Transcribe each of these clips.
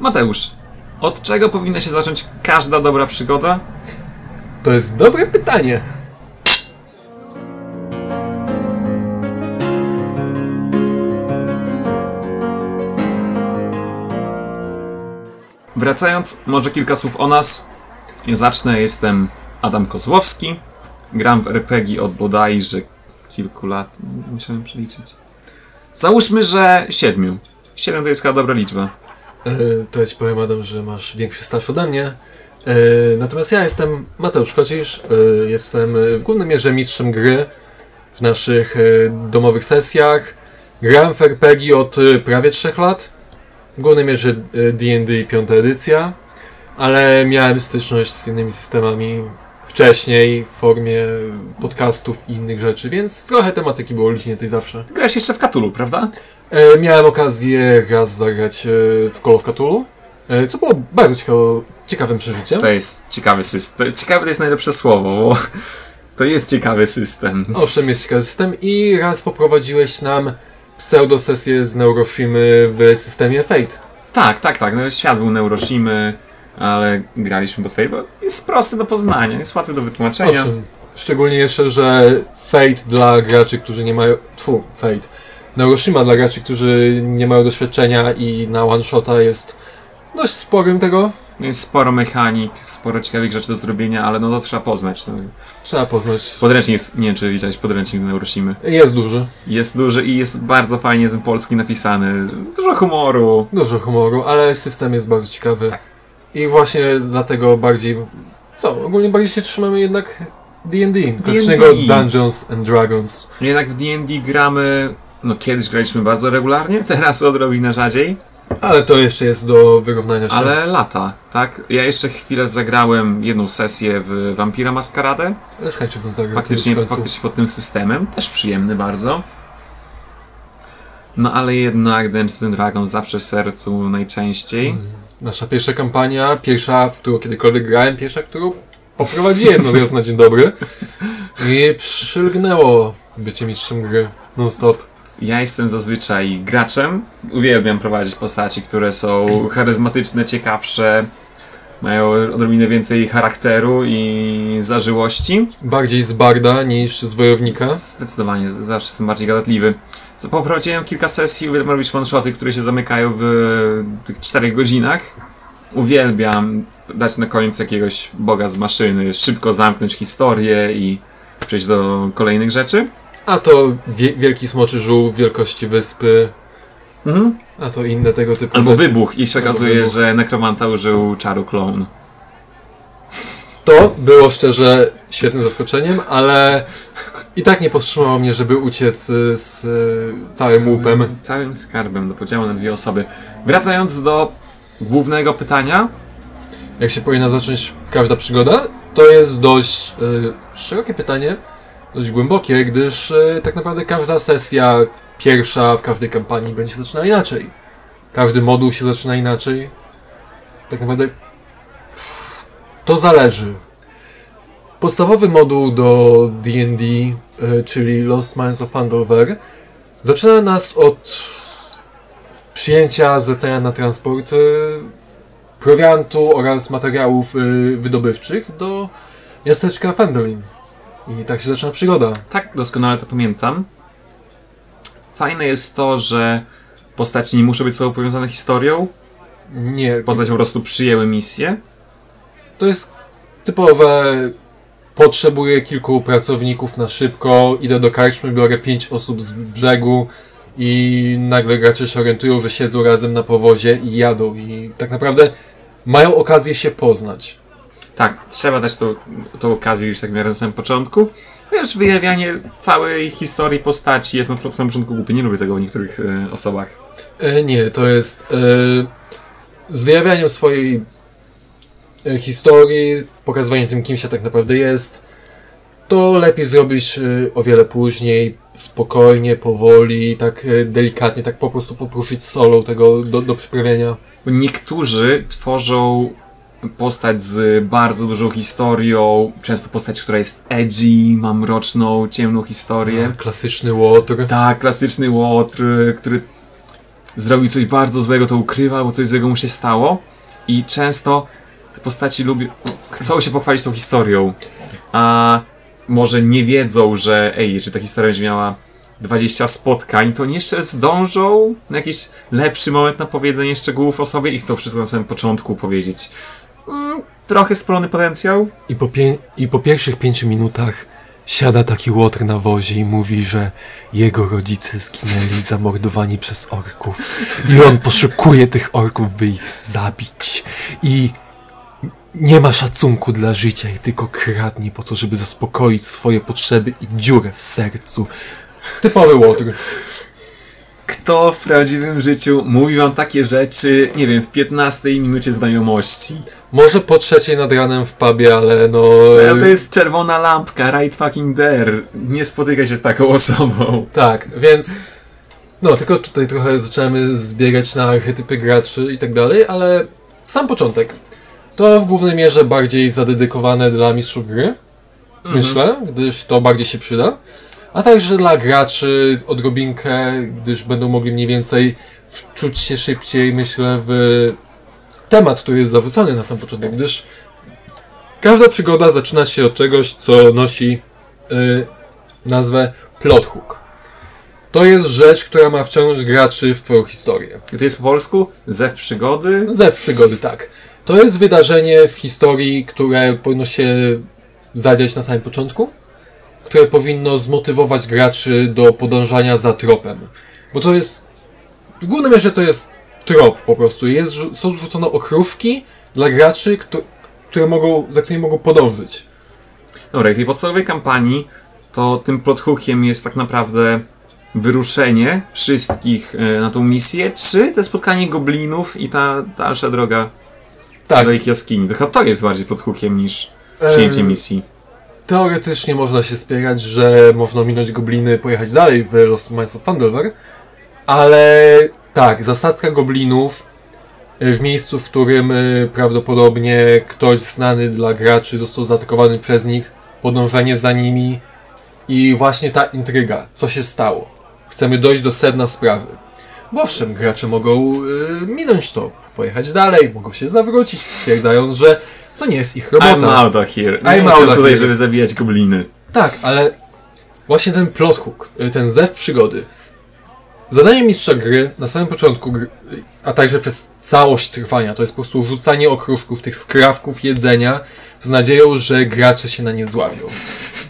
Mateusz, od czego powinna się zacząć każda dobra przygoda? To jest dobre pytanie. Wracając, może kilka słów o nas. Ja zacznę, jestem Adam Kozłowski. Gram w RPG od bodajże kilku lat. Musiałem przeliczyć. Załóżmy, że siedmiu. Siedem to jest chyba dobra liczba. E, to ja ci powiem, Adam, że masz większy staż ode mnie. E, natomiast ja jestem Mateusz Kocisz. E, jestem w głównej mierze mistrzem gry w naszych domowych sesjach. Gram w RPG od prawie 3 lat. W głównej mierze D&D piąta edycja. Ale miałem styczność z innymi systemami wcześniej w formie podcastów i innych rzeczy, więc trochę tematyki było liśniętej zawsze. Ty grałeś jeszcze w Cthulhu, prawda? E, miałem okazję raz zagrać e, w Call of Cthulhu, e, co było bardzo ciekawo, ciekawym przeżyciem. To jest ciekawy system. Ciekawy to jest najlepsze słowo, bo to jest ciekawy system. Owszem, jest ciekawy system i raz poprowadziłeś nam pseudo-sesję z Neuroshimy w systemie Fate. Tak, tak, tak. No, świat był Neuroshimy, ale graliśmy pod bo jest prosty do poznania, jest łatwy do wytłumaczenia. Owszem, szczególnie jeszcze, że Fate dla graczy, którzy nie mają... Tfu, Fate. Neuroshima dla graczy, którzy nie mają doświadczenia i na one-shota jest dość sporym tego. Jest sporo mechanik, sporo ciekawych rzeczy do zrobienia, ale no to trzeba poznać. No. Trzeba poznać. Podręcznik jest, nie wiem czy widziałeś podręcznik do Neuroshimy. Jest duży. Jest duży i jest bardzo fajnie ten polski napisany. Dużo humoru. Dużo humoru, ale system jest bardzo ciekawy. Tak. I właśnie dlatego bardziej. Co, ogólnie bardziej się trzymamy jednak DD, klasycznego Dungeons and Dragons. Jednak w D&D gramy, no kiedyś graliśmy bardzo regularnie, teraz odrobinę rzadziej, Ale to jeszcze jest do wyrównania się. ale lata, tak? Ja jeszcze chwilę zagrałem jedną sesję w Vampira Maskaradę, Z chęcią bym zagrał faktycznie, faktycznie pod tym systemem, też przyjemny bardzo. No ale jednak Dungeons and Dragons zawsze w sercu najczęściej. Mm. Nasza pierwsza kampania, pierwsza, w którą kiedykolwiek grałem, pierwsza, którą poprowadziłem no raz na dzień dobry. I przylgnęło bycie mistrzem gry non-stop. Ja jestem zazwyczaj graczem. Uwielbiam prowadzić postaci, które są charyzmatyczne, ciekawsze, mają odrobinę więcej charakteru i zażyłości. Bardziej z barda niż z wojownika. Zdecydowanie, zawsze jestem bardziej gadatliwy. Co poprowadziłem kilka sesji, uwielbiam robić one-shoty, które się zamykają w tych 4 godzinach. Uwielbiam dać na końcu jakiegoś boga z maszyny, szybko zamknąć historię i przejść do kolejnych rzeczy. A to wie wielki smoczy żółw wielkości wyspy, Mhm. a to inne tego typu Albo rzeczy. wybuch i się Albo okazuje, wybuch. że nekromanta użył czaru clone. To było szczerze świetnym zaskoczeniem, ale i tak nie powstrzymało mnie, żeby uciec y, z y, całym łupem. Całym skarbem do podziału na dwie osoby. Wracając do głównego pytania, Jak się powinna zacząć każda przygoda? To jest dość y, szerokie pytanie, dość głębokie, gdyż y, tak naprawdę każda sesja pierwsza w każdej kampanii będzie się zaczyna inaczej. Każdy moduł się zaczyna inaczej. Tak naprawdę pff, to zależy. Podstawowy moduł do D&D, czyli Lost Mines of Andalver, zaczyna nas od przyjęcia zlecenia na transport y, prowiantu oraz materiałów y, wydobywczych do miasteczka Fendelin. I tak się zaczyna przygoda. tak doskonale to pamiętam. Fajne jest to, że postaci nie muszą być sobą powiązane historią. Nie, Postaci po prostu przyjęły misję. to jest typowe. Potrzebuję kilku pracowników na szybko, idę do karczmy, biorę pięć osób z brzegu i nagle gracze się orientują, że siedzą razem na powozie i jadą. I tak naprawdę mają okazję się poznać. Tak, trzeba dać tą, tą okazję już tak w miarę na samym początku. Wiesz, wyjawianie całej historii postaci jest na samym początku głupie. Nie lubię tego w niektórych e, osobach. E, nie, to jest e, z wyjawianiem swojej historii, pokazywaniem tym, kim się tak naprawdę jest. To lepiej zrobić e, o wiele później, spokojnie, powoli, tak e, delikatnie, tak po prostu popruszyć solą tego do, do przyprawienia. Niektórzy tworzą postać z bardzo dużą historią, często postać, która jest edgy, ma mroczną, ciemną historię. Klasyczny łotr. Tak, klasyczny łotr, który zrobił coś bardzo złego, to ukrywa, albo coś złego mu się stało. I często te postaci lubią, no, chcą się pochwalić tą historią, a może nie wiedzą, że ej, że ta historia będzie miała 20 spotkań, to jeszcze zdążą na jakiś lepszy moment na powiedzenie szczegółów o sobie i chcą wszystko na samym początku powiedzieć. Mm, trochę spalony potencjał. I po, I po pierwszych pięciu minutach siada taki łotr na wozie i mówi, że jego rodzice zginęli zamordowani przez orków. I on poszukuje tych orków, by ich zabić. I nie ma szacunku dla życia i tylko kradnie po to, żeby zaspokoić swoje potrzeby i dziurę w sercu. Typowy łotr. Kto w prawdziwym życiu mówi wam takie rzeczy, nie wiem, w 15 minucie znajomości? Może po trzeciej nad ranem w pubie, ale no... To, to jest czerwona lampka, right fucking there. Nie spotyka się z taką osobą. Tak, więc. No, tylko tutaj trochę zaczynamy zbiegać na archetypy graczy i tak dalej, ale sam początek. To w głównej mierze bardziej zadedykowane dla mistrzów gry, myślę, gdyż to bardziej się przyda. A także dla graczy odrobinkę, gdyż będą mogli mniej więcej wczuć się szybciej, myślę, w temat, który jest zawrócony na sam początek, gdyż każda przygoda zaczyna się od czegoś, co nosi y, nazwę plot hook. To jest rzecz, która ma wciągnąć graczy w twoją historię. I to jest po polsku? Zew przygody? Zew przygody, tak. To jest wydarzenie w historii, które powinno się zadziać na samym początku, które powinno zmotywować graczy do podążania za tropem. Bo to jest. W głównym mierze to jest trop po prostu. Jest, są rzucone okruszki dla graczy, które mogą, za którymi mogą podążyć. Dobra, i w tej podstawowej kampanii to tym plot hookiem jest tak naprawdę wyruszenie wszystkich e, na tą misję, czy te spotkanie goblinów i ta dalsza droga Tak, do ich jaskini. To chyba to jest bardziej plot hookiem niż przyjęcie misji. Teoretycznie można się spierać, że można minąć gobliny, pojechać dalej w Lost Mines of Fandelver, ale tak, zasadzka goblinów y, w miejscu, w którym y, prawdopodobnie ktoś znany dla graczy został zaatakowany przez nich, podążanie za nimi i właśnie ta intryga, co się stało. Chcemy dojść do sedna sprawy. Bo owszem, gracze mogą y, minąć to, pojechać dalej, mogą się zawrócić, stwierdzając, że to nie jest ich robota. I'm out of here. I'm out jestem of tutaj, here. żeby zabijać gobliny. Tak, ale właśnie ten plot hook, y, ten zew przygody. Zadaniem mistrza gry na samym początku, gry, a także przez całość trwania, to jest po prostu rzucanie okruszków, tych skrawków jedzenia z nadzieją, że gracze się na nie zławią.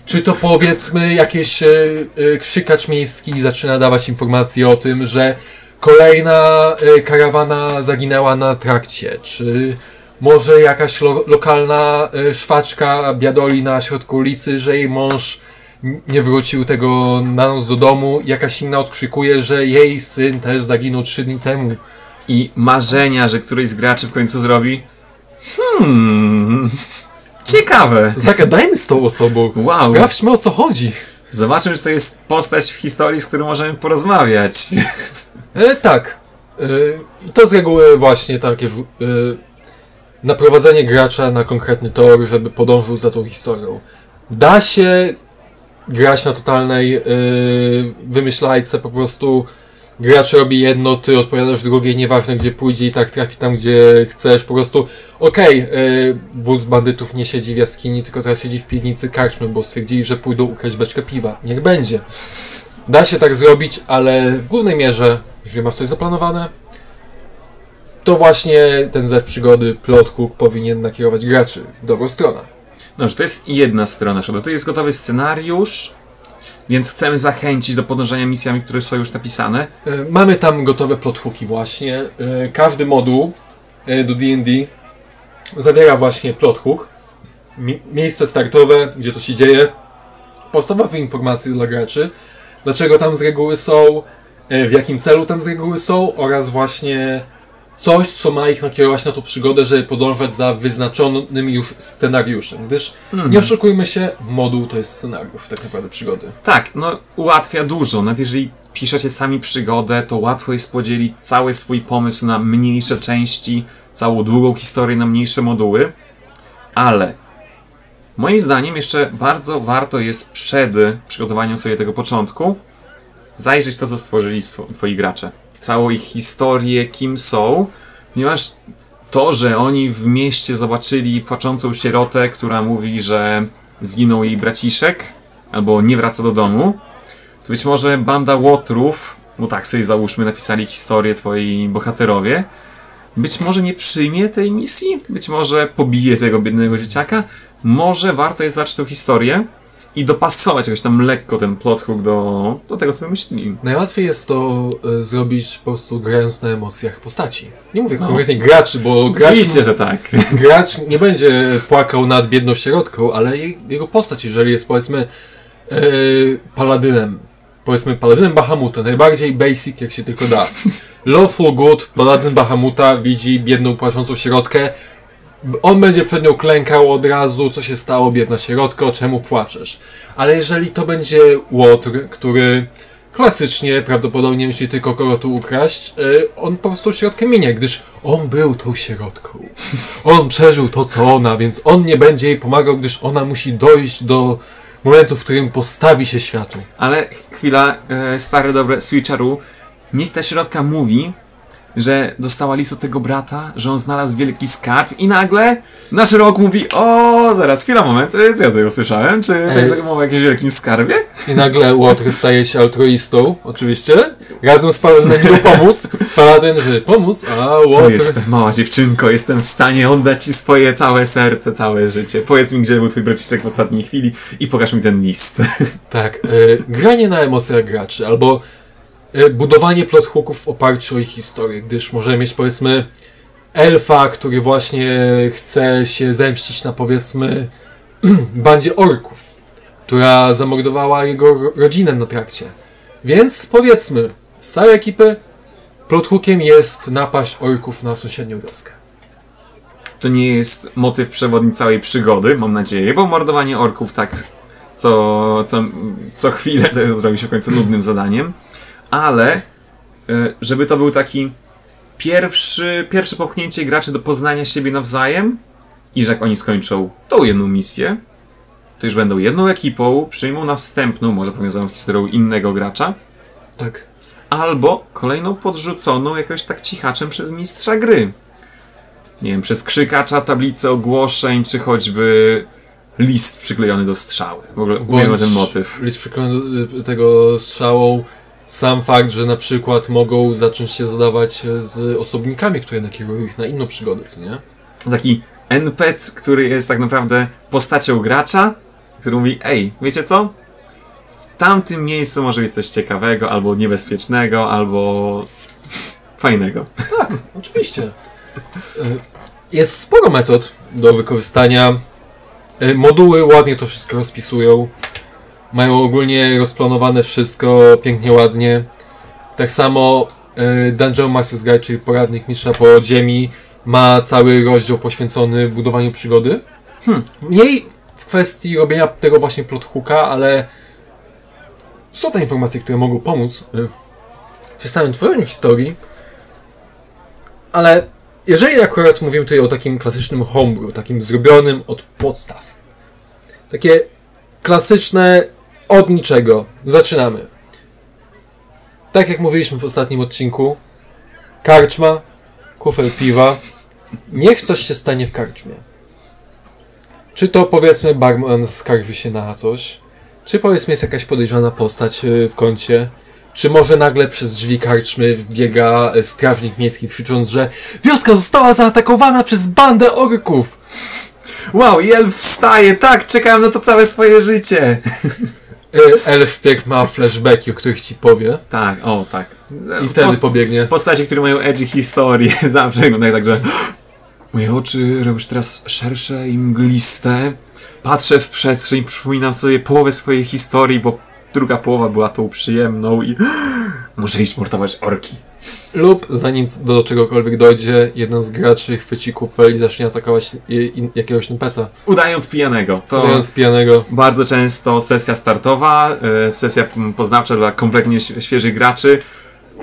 Czy to powiedzmy jakiś y, y, krzykacz miejski zaczyna dawać informacje o tym, że kolejna y, karawana zaginęła na trakcie, czy może jakaś lo lokalna y, szwaczka biadoli na środku ulicy, że jej mąż nie wrócił tego na noc do domu, jakaś inna odkrzykuje, że jej syn też zaginął trzy dni temu. I marzenia, że któryś z graczy w końcu zrobi. Hmm. Ciekawe. Zagadajmy z tą osobą. Wow. Sprawdźmy o co chodzi. Zobaczmy, czy to jest postać w historii, z którą możemy porozmawiać. E, tak. E, to z reguły właśnie takie e, naprowadzenie gracza na konkretny tor, żeby podążył za tą historią. Da się grać na totalnej e, wymyślajce, po prostu gracz robi jedno, ty odpowiadasz drugie, nieważne gdzie pójdzie i tak trafi tam, gdzie chcesz, po prostu okej, e, wóz bandytów nie siedzi w jaskini, tylko teraz siedzi w piwnicy karczmy, bo stwierdzili, że pójdą ukraść beczkę piwa. Niech będzie. Da się tak zrobić, ale w głównej mierze, jeżeli masz coś zaplanowane, to właśnie ten zew przygody, plot hook powinien nakierować graczy w dobrą stronę. Dobrze, to jest jedna strona szkoda. Tu jest gotowy scenariusz, więc chcemy zachęcić do podążania misjami, które są już napisane. E, Mamy tam gotowe plot hooki właśnie. E, Każdy moduł e, do D&D zawiera właśnie plot hook. Mi- Miejsce startowe, gdzie to się dzieje. Podstawowe informacje dla graczy. Dlaczego tam z reguły są, e, w jakim celu tam z reguły są oraz właśnie coś, co ma ich nakierować na tą przygodę, żeby podążać za wyznaczonym już scenariuszem. Gdyż, nie oszukujmy się, moduł to jest scenariusz tak naprawdę przygody. Tak, no ułatwia dużo. Nawet jeżeli piszecie sami przygodę, to łatwo jest podzielić cały swój pomysł na mniejsze części, całą długą historię na mniejsze moduły. Ale moim zdaniem jeszcze bardzo warto jest przed przygotowaniem sobie tego początku zajrzeć to, co stworzyli twoi gracze. całą ich historię, kim są, ponieważ to, że oni w mieście zobaczyli płaczącą sierotę, która mówi, że zginął jej braciszek, albo nie wraca do domu, to być może banda łotrów, bo tak sobie załóżmy, napisali historię twoi bohaterowie, być może nie przyjmie tej misji, być może pobije tego biednego dzieciaka, może warto jest zacząć tą historię i dopasować jakoś tam lekko ten plot hook do, do tego, co wymyślili. Najłatwiej jest to e, zrobić po prostu grając na emocjach postaci. Nie mówię No. konkretnie graczy, bo gracz, Oczywiście, że tak. gracz nie będzie płakał nad biedną sierotką, ale jej- jego postać, jeżeli jest powiedzmy e, paladynem, powiedzmy paladynem Bahamuta, najbardziej basic jak się tylko da. Lawful Good, paladyn Bahamuta widzi biedną płaczącą sierotkę, on będzie przed nią klękał od razu, co się stało, biedna sierotko, czemu płaczesz? Ale jeżeli to będzie Łotr, który klasycznie prawdopodobnie myśli tylko kogo tu ukraść, y, on po prostu środkę minie, gdyż on był tą sierotką. On przeżył to, co ona, więc on nie będzie jej pomagał, gdyż ona musi dojść do momentu, w którym postawi się światu. Ale chwila, e, stare dobre switcheru. Niech ta środka mówi, że dostała list od tego brata, że on znalazł wielki skarb i nagle nasz rok mówi, o, zaraz, chwila, moment, e, co ja tutaj usłyszałem? Czy Ej. mowa o jakimś wielkim skarbie? I nagle Łotr staje się altruistą, oczywiście, razem z Paladynem idą pomóc. Paladyn, żeby pomóc, a Co Łotr... jest, mała dziewczynko, jestem w stanie oddać ci swoje całe serce, całe życie. Powiedz mi, gdzie był twój braciszek w ostatniej chwili i pokaż mi ten list. Tak, y, granie na emocjach graczy, albo y, budowanie plot hooków w oparciu o ich historię, gdyż możemy mieć powiedzmy elfa, który właśnie chce się zemścić na powiedzmy bandzie orków, która zamordowała jego ro- rodzinę na trakcie. Więc powiedzmy, z całej ekipy plot hookiem jest napaść orków na sąsiednią wioskę. To nie jest motyw przewodni całej przygody, mam nadzieję, bo mordowanie orków tak co, co, co chwilę to zrobi się w końcu nudnym zadaniem, ale e, żeby to był taki pierwszy, pierwsze popchnięcie graczy do poznania siebie nawzajem i że jak oni skończą tą jedną misję, to już będą jedną ekipą, przyjmą następną, może powiązaną z historią innego gracza, Tak. albo kolejną podrzuconą jakoś tak cichaczem przez mistrza gry. Nie wiem, przez krzykacza, tablicę ogłoszeń, czy choćby list przyklejony do strzały. W ogóle uwielbiam ten motyw. List przyklejony do tego strzałą. Sam fakt, że na przykład mogą zacząć się zadawać z osobnikami, które nakierują ich na inną przygodę, co nie? Taki NPC, który jest tak naprawdę postacią gracza, który mówi, ej, wiecie co? W tamtym miejscu może być coś ciekawego, albo niebezpiecznego, albo fajnego. Tak, oczywiście. Y, Jest sporo metod do wykorzystania. Y, Moduły ładnie to wszystko rozpisują. Mają ogólnie rozplanowane wszystko pięknie, ładnie. Tak samo y, Dungeon Master's Guide, czyli poradnik mistrza podziemi, ma cały rozdział poświęcony budowaniu przygody. Hmm. Mniej w kwestii robienia tego właśnie plot hooka, ale są te informacje, które mogą pomóc y, w samym tworzeniu historii. Ale jeżeli akurat mówimy tutaj o takim klasycznym homebrew, takim zrobionym od podstaw, takie klasyczne od niczego, zaczynamy. Tak jak mówiliśmy w ostatnim odcinku, karczma, kufel piwa, niech coś się stanie w karczmie. Czy to powiedzmy barman skarży się na coś, czy powiedzmy jest jakaś podejrzana postać y, w kącie, czy może nagle przez drzwi karczmy wbiega e, strażnik miejski krzycząc, że wioska została zaatakowana przez bandę orków. Wow, i elf wstaje, tak, czekałem na to całe swoje życie. E, Elf wpierw ma flashbacki, o których ci powie Tak, o tak. i wtedy Post- pobiegnie. Postacie, które mają edgy historie, zawsze wyglądają tak, że moje oczy robią się teraz szersze i mgliste. Patrzę w przestrzeń, przypominam sobie połowę swojej historii, bo druga połowa była tą przyjemną i muszę iść mordować orki. Lub zanim do czegokolwiek dojdzie, jeden z graczy chwyci kufel i zacznie atakować jakiegoś NPC-a. Udając pijanego. To Udając pijanego. bardzo często sesja startowa, e, sesja mm, poznawcza dla kompletnie świeżych graczy.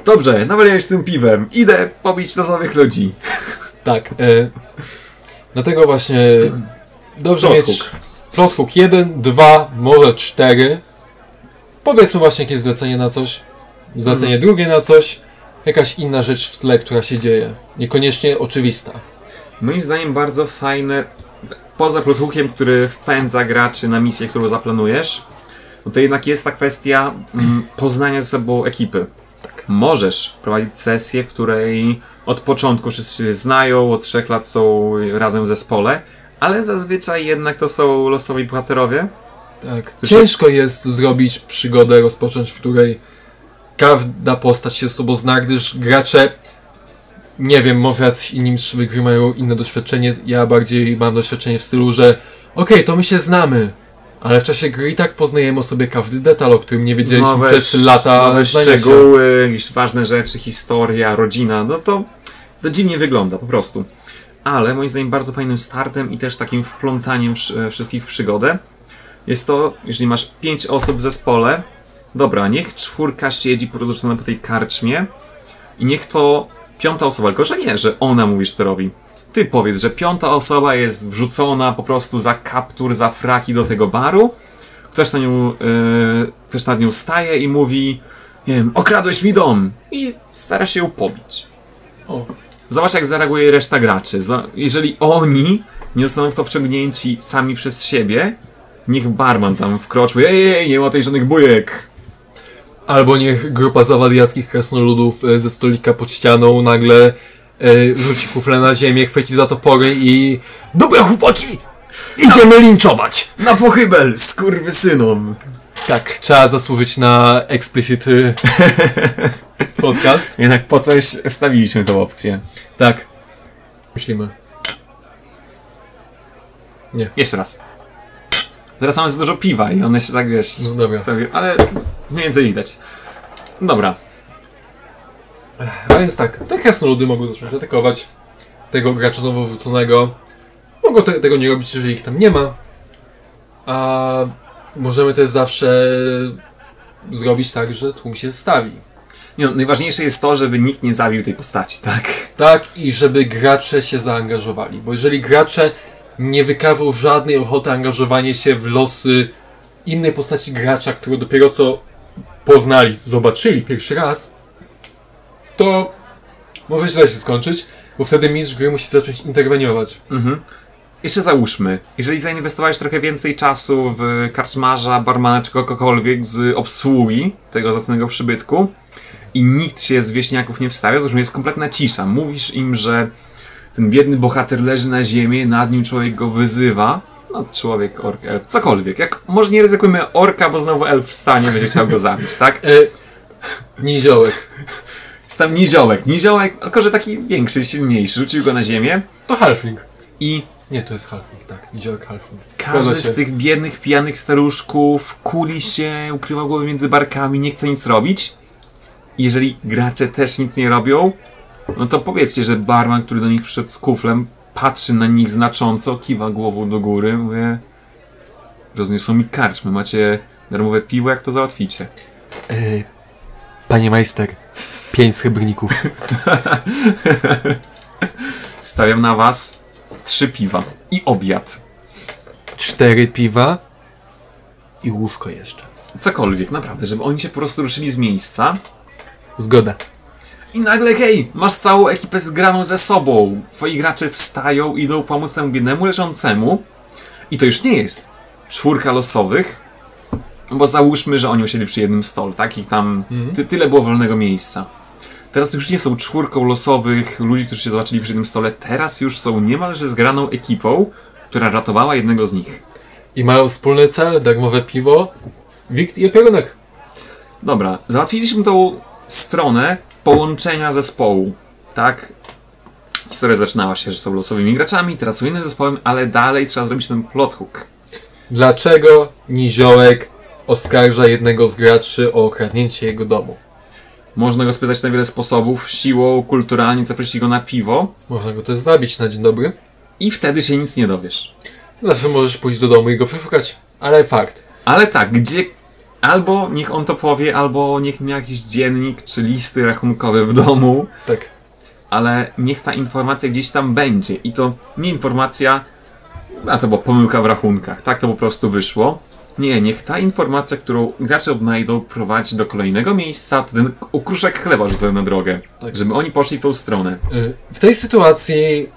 Dobrze, nawaliłem się tym piwem. Idę pobić losowych ludzi. Tak. E, dlatego właśnie dobrze Plot mieć hook. plot hook 1, 2, może 4. Powiedzmy właśnie jakieś zlecenie na coś. Zlecenie drugie na coś. Jakaś inna rzecz w tle, która się dzieje. Niekoniecznie oczywista. Moim zdaniem bardzo fajne, poza plothookiem, który wpędza graczy na misję, którą zaplanujesz, no to jednak jest ta kwestia mm, poznania ze sobą ekipy. Tak. Możesz prowadzić sesję, w której od początku wszyscy się znają, od trzech lat są razem w zespole, ale zazwyczaj jednak to są losowi bohaterowie. Tak. Ciężko jest zrobić przygodę, rozpocząć, w której każda postać się z sobą zna, gdyż gracze, nie wiem, może jacyś inni mistrzowie gry mają inne doświadczenie, ja bardziej mam doświadczenie w stylu, że okej, to my się znamy, ale w czasie gry i tak poznajemy o sobie każdy detal, o którym nie wiedzieliśmy Nowe przez lata nowe szczegóły, jakieś ważne rzeczy, historia, rodzina, no to, to dziwnie wygląda po prostu. Ale moim zdaniem bardzo fajnym startem i też takim wplątaniem wsz- wszystkich w przygodę jest to, jeżeli masz pięć osób w zespole, dobra, niech czwórka siedzi porozrzucona po tej karczmie i niech to piąta osoba, tylko że nie, że ona mówi, że to robi. Ty powiedz, że piąta osoba jest wrzucona po prostu za kaptur, za fraki do tego baru, ktoś na nią, yy, ktoś nad nią staje i mówi, nie wiem, okradłeś mi dom i stara się ją pobić. O, Zobacz, jak zareaguje reszta graczy. Jeżeli oni nie zostaną w to wciągnięci sami przez siebie, niech barman tam wkroczy, ej, ej, nie ma tej żadnych bujek. Albo niech grupa zawadiackich krasnoludów e, ze stolika pod ścianą nagle e, rzuci kufle na ziemię, chwyci za topory i... Dobra chłopaki! Idziemy linczować! Na pochybel, skurwysynom. Tak, trzeba zasłużyć na explicit y, podcast. Jednak po coś wstawiliśmy tą opcję. Tak. Myślimy. Jeszcze raz. Teraz mamy za dużo piwa i one się tak, wiesz, No dobra. sobie, ale mniej więcej widać. Dobra, A więc tak, te krasnoludy mogą zacząć atakować tego gracza nowo wrzuconego. Mogą te, tego nie robić, jeżeli ich tam nie ma. A możemy też zawsze zrobić tak, że tłum się stawi. Nie, no, najważniejsze jest to, żeby nikt nie zabił tej postaci, tak? Tak, i żeby gracze się zaangażowali. Bo jeżeli gracze nie wykażą żadnej ochoty angażowania się w losy innej postaci gracza, którą dopiero co poznali, zobaczyli pierwszy raz, to może źle się skończyć, bo wtedy mistrz gry musi zacząć interweniować. Mhm. Jeszcze załóżmy, jeżeli zainwestowałeś trochę więcej czasu w karczmarza, barmana czy kogokolwiek z obsługi tego zacnego przybytku i nikt się z wieśniaków nie wstawia, zresztą jest kompletna cisza. Mówisz im, że ten biedny bohater leży na ziemi, nad nim człowiek go wyzywa. No, człowiek, ork, elf, cokolwiek. Jak, może nie ryzykujmy orka, bo znowu elf wstanie, będzie chciał go zabić, tak? E, niziołek. Jest tam niziołek. Niziołek, tylko że taki większy, silniejszy. Rzucił go na ziemię To halfling. i Nie, to jest halfling, tak. Niziołek halfling. Każdy z tych biednych, pijanych staruszków kuli się, ukrywa głowę między barkami, nie chce nic robić. Jeżeli gracze też nic nie robią, no to powiedzcie, że barman, który do nich przyszedł z kuflem, patrzy na nich znacząco, kiwa głową do góry, mówię rozniosą mi karczmy, macie darmowe piwo, jak to załatwicie? E, panie majster, pięć srebrników. Stawiam na was trzy piwa i obiad. Cztery piwa i łóżko jeszcze. Cokolwiek, naprawdę, żeby oni się po prostu ruszyli z miejsca, Zgoda. I nagle, hej, masz całą ekipę zgraną ze sobą. Twoi gracze wstają, idą pomóc temu biednemu leżącemu. I to już nie jest czwórka losowych, bo załóżmy, że oni usiedli przy jednym stole, tak? Ich tam ty, tyle było wolnego miejsca. Teraz już nie są czwórką losowych ludzi, którzy się zobaczyli przy jednym stole. Teraz już są niemalże zgraną ekipą, która ratowała jednego z nich. I mają wspólny cel, darmowe piwo, wikt i opierunek. Dobra, załatwiliśmy tą stronę połączenia zespołu, tak? Historia zaczynała się, że są losowymi graczami, teraz są innym zespołem, ale dalej trzeba zrobić ten plot hook. Dlaczego Niziołek oskarża jednego z graczy o okradnięcie jego domu? Można go spytać na wiele sposobów, siłą, kulturalnie, zaprosić go na piwo Można go też zabić na dzień dobry. i wtedy się nic nie dowiesz. Zawsze możesz pójść do domu i go przeszukać. Ale fakt. Ale tak, gdzie... Albo niech on to powie, albo niech miał jakiś dziennik czy listy rachunkowe w domu, Tak. ale niech ta informacja gdzieś tam będzie. I to nie informacja, a to była pomyłka w rachunkach, tak to po prostu wyszło. Nie, niech ta informacja, którą gracze odnajdą, prowadzi do kolejnego miejsca, to ten okruszek chleba rzucony na drogę. Tak. Żeby oni poszli w tą stronę. Y, W tej sytuacji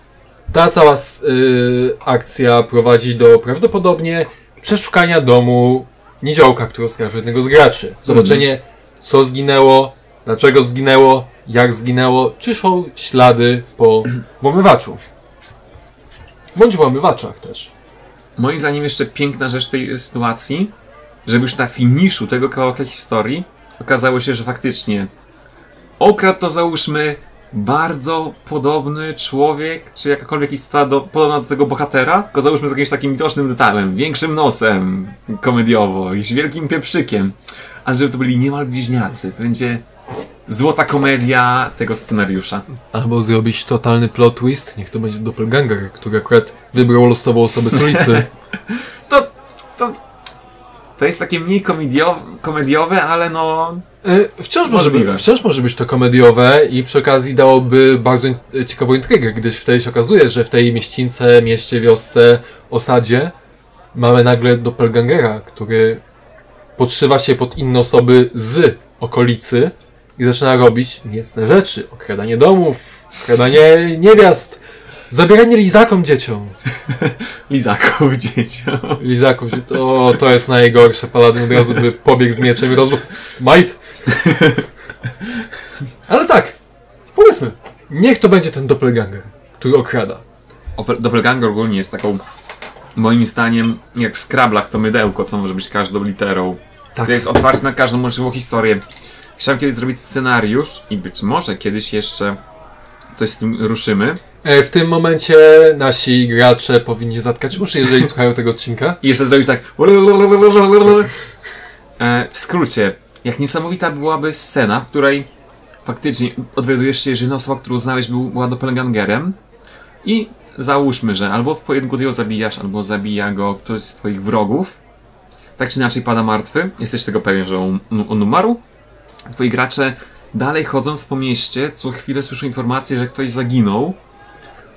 ta cała y, akcja prowadzi do prawdopodobnie przeszukania domu niziołka, który oskarżył jednego z graczy. Zobaczenie, co zginęło, dlaczego zginęło, jak zginęło, czy są ślady po włamywaczu. Bądź włamywaczach też. Moim zdaniem jeszcze piękna rzecz tej sytuacji, żeby już na finiszu tego kawałka historii okazało się, że faktycznie okradł to załóżmy bardzo podobny człowiek, czy jakakolwiek istota do, podobna do tego bohatera, tylko załóżmy z jakimś takim widocznym detalem, większym nosem komediowo, i z wielkim pieprzykiem, ale żeby to byli niemal bliźniacy. To będzie złota komedia tego scenariusza. Albo zrobić totalny plot twist, niech to będzie doppelganger, który akurat wybrał losową osobę z ulicy. To, to, to jest takie mniej komediowe, komediowe ale no E, Wciąż może, być, wciąż może być to komediowe i przy okazji dałoby bardzo in- ciekawą intrygę, gdyż wtedy się okazuje, że w tej mieścińce, mieście, wiosce, osadzie mamy nagle doppelgangera, który podszywa się pod inne osoby z okolicy i zaczyna robić niecne rzeczy. Okradanie domów, okradanie niewiast, zabieranie lizakom dzieciom. lizaków dzieciom. Lizaków, to, to jest najgorsze. Paladyn od razu by pobiegł z mieczem i rozbił smite. Ale tak, powiedzmy, niech to będzie ten doppelganger, który okrada. Opel- Doppelganger ogólnie jest taką, moim zdaniem, jak w Scrabblach to mydełko, co może być każdą literą. Tak. To jest otwarcie na każdą możliwą historię. Chciałem kiedyś zrobić scenariusz i być może kiedyś jeszcze coś z tym ruszymy. E, W tym momencie nasi gracze powinni zatkać uszy, jeżeli słuchają tego odcinka. I jeszcze zrobić tak. E, w skrócie, jak niesamowita byłaby scena, w której faktycznie odwiadujesz się, że jedna osoba, którą znałeś, był, była doppelgangerem i załóżmy, że albo w pojedynku ty ją zabijasz, albo zabija go ktoś z twoich wrogów. Tak czy inaczej pada martwy, jesteś tego pewien, że on, on umarł. Twoi gracze dalej chodząc po mieście, co chwilę słyszą informację, że ktoś zaginął.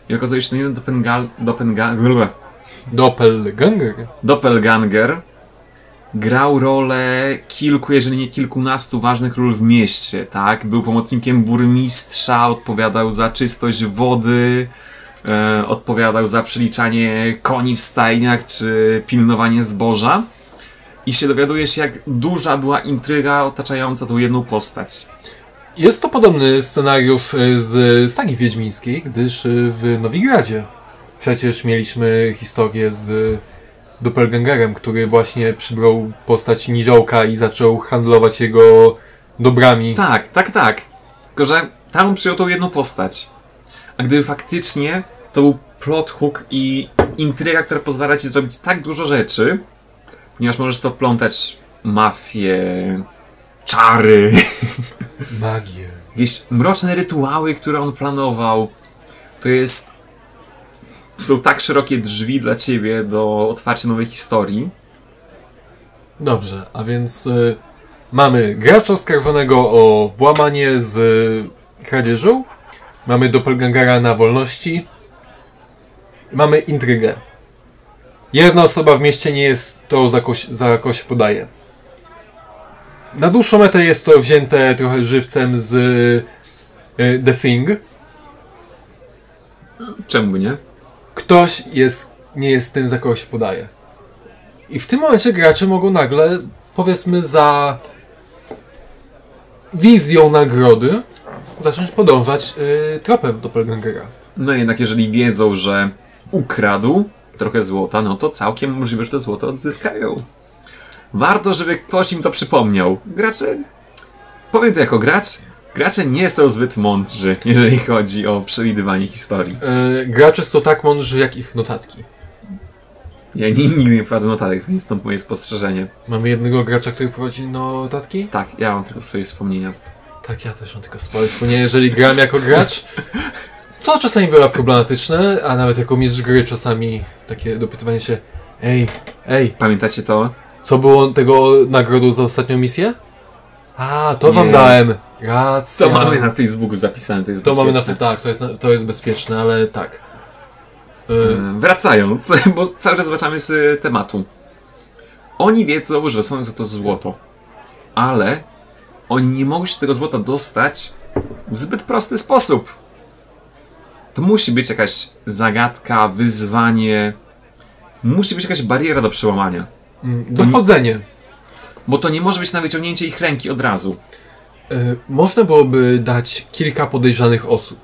I okazuje się, że ten jeden doppelgal, doppelga, Doppelganger. Doppelganger grał rolę kilku, jeżeli nie kilkunastu ważnych ról w mieście, tak? Był pomocnikiem burmistrza, odpowiadał za czystość wody, e, odpowiadał za przeliczanie koni w stajniach, czy pilnowanie zboża. I się dowiadujesz, jak duża była intryga otaczająca tą jedną postać. Jest to podobny scenariusz e, z sagi wiedźmińskiej, gdyż e, w Nowigradzie przecież mieliśmy historię z doppelgangerem, który właśnie przybrał postać niziołka i zaczął handlować jego dobrami. Tak, tak, tak. Tylko, że tam przyjął tą jedną postać. A gdyby faktycznie to był plot hook i intryga, która pozwala ci zrobić tak dużo rzeczy, ponieważ możesz to wplątać mafię, czary, Magię. jakieś mroczne rytuały, które on planował. To jest. Są tak szerokie drzwi dla ciebie do otwarcia nowej historii. Dobrze, a więc y, mamy gracza oskarżonego o włamanie z y, kradzieżą, mamy doppelgangera na wolności, mamy intrygę. Jedna osoba w mieście nie jest to, za kogo, się- za kogo się podaje. Na dłuższą metę jest to wzięte trochę żywcem z y, The Thing. Czemu nie? Ktoś jest, nie jest tym, za kogo się podaje. I w tym momencie gracze mogą nagle, powiedzmy, za wizją nagrody zacząć podążać y, tropem doppelgangera. No jednak jeżeli wiedzą, że ukradł trochę złota, no to całkiem możliwe, że to złoto odzyskają. Warto, żeby ktoś im to przypomniał. Gracze, powiem to jako gracz, gracze nie są zbyt mądrzy, jeżeli chodzi o przewidywanie historii. Y, gracze są tak mądrzy, jak ich notatki. Ja ni- nigdy nie prowadzę notatek, więc stąd moje spostrzeżenie. Mamy jednego gracza, który prowadzi notatki? Tak, ja mam tylko swoje wspomnienia. Tak, ja też mam tylko swoje wspomnienie, jeżeli gram jako gracz. Co czasami bywa problematyczne, a nawet jako mistrz gry czasami takie dopytywanie się Ej, ej, Pamiętacie to? Co było tego nagrodą za ostatnią misję? A, to wam Nie. dałem. Racja. Co mamy na Facebooku zapisane, to jest To mamy na bezpieczne. tak, to jest, to jest bezpieczne, ale tak. Y, E, Wracając, bo cały czas wracamy z tematu. Oni wiedzą, że dostaną za to złoto, ale oni nie mogą się tego złota dostać w zbyt prosty sposób. To musi być jakaś zagadka, wyzwanie, musi być jakaś bariera do przełamania. Mm, Dochodzenie. Bo to nie może być na wyciągnięcie ich ręki od razu. Y, Można byłoby dać kilka podejrzanych osób.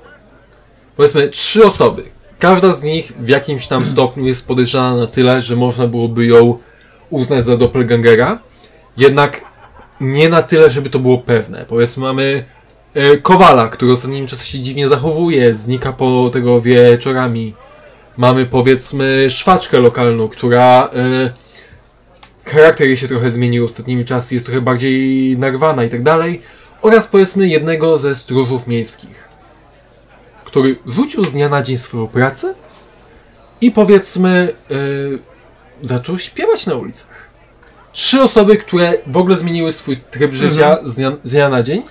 Powiedzmy trzy osoby. Każda z nich w jakimś tam stopniu jest podejrzana na tyle, że można byłoby ją uznać za doppelgangera. Jednak nie na tyle, żeby to było pewne. Powiedzmy mamy y, Kowala, który ostatnimi czasy się dziwnie zachowuje, znika po tego wieczorami. Mamy powiedzmy szwaczkę lokalną, która y, charakter jej się trochę zmienił ostatnimi czasy, jest trochę bardziej narwana i tak dalej. Oraz powiedzmy jednego ze stróżów miejskich, który rzucił z dnia na dzień swoją pracę i powiedzmy yy, zaczął śpiewać na ulicach. Trzy osoby, które w ogóle zmieniły swój tryb życia z, dnia, z dnia na dzień.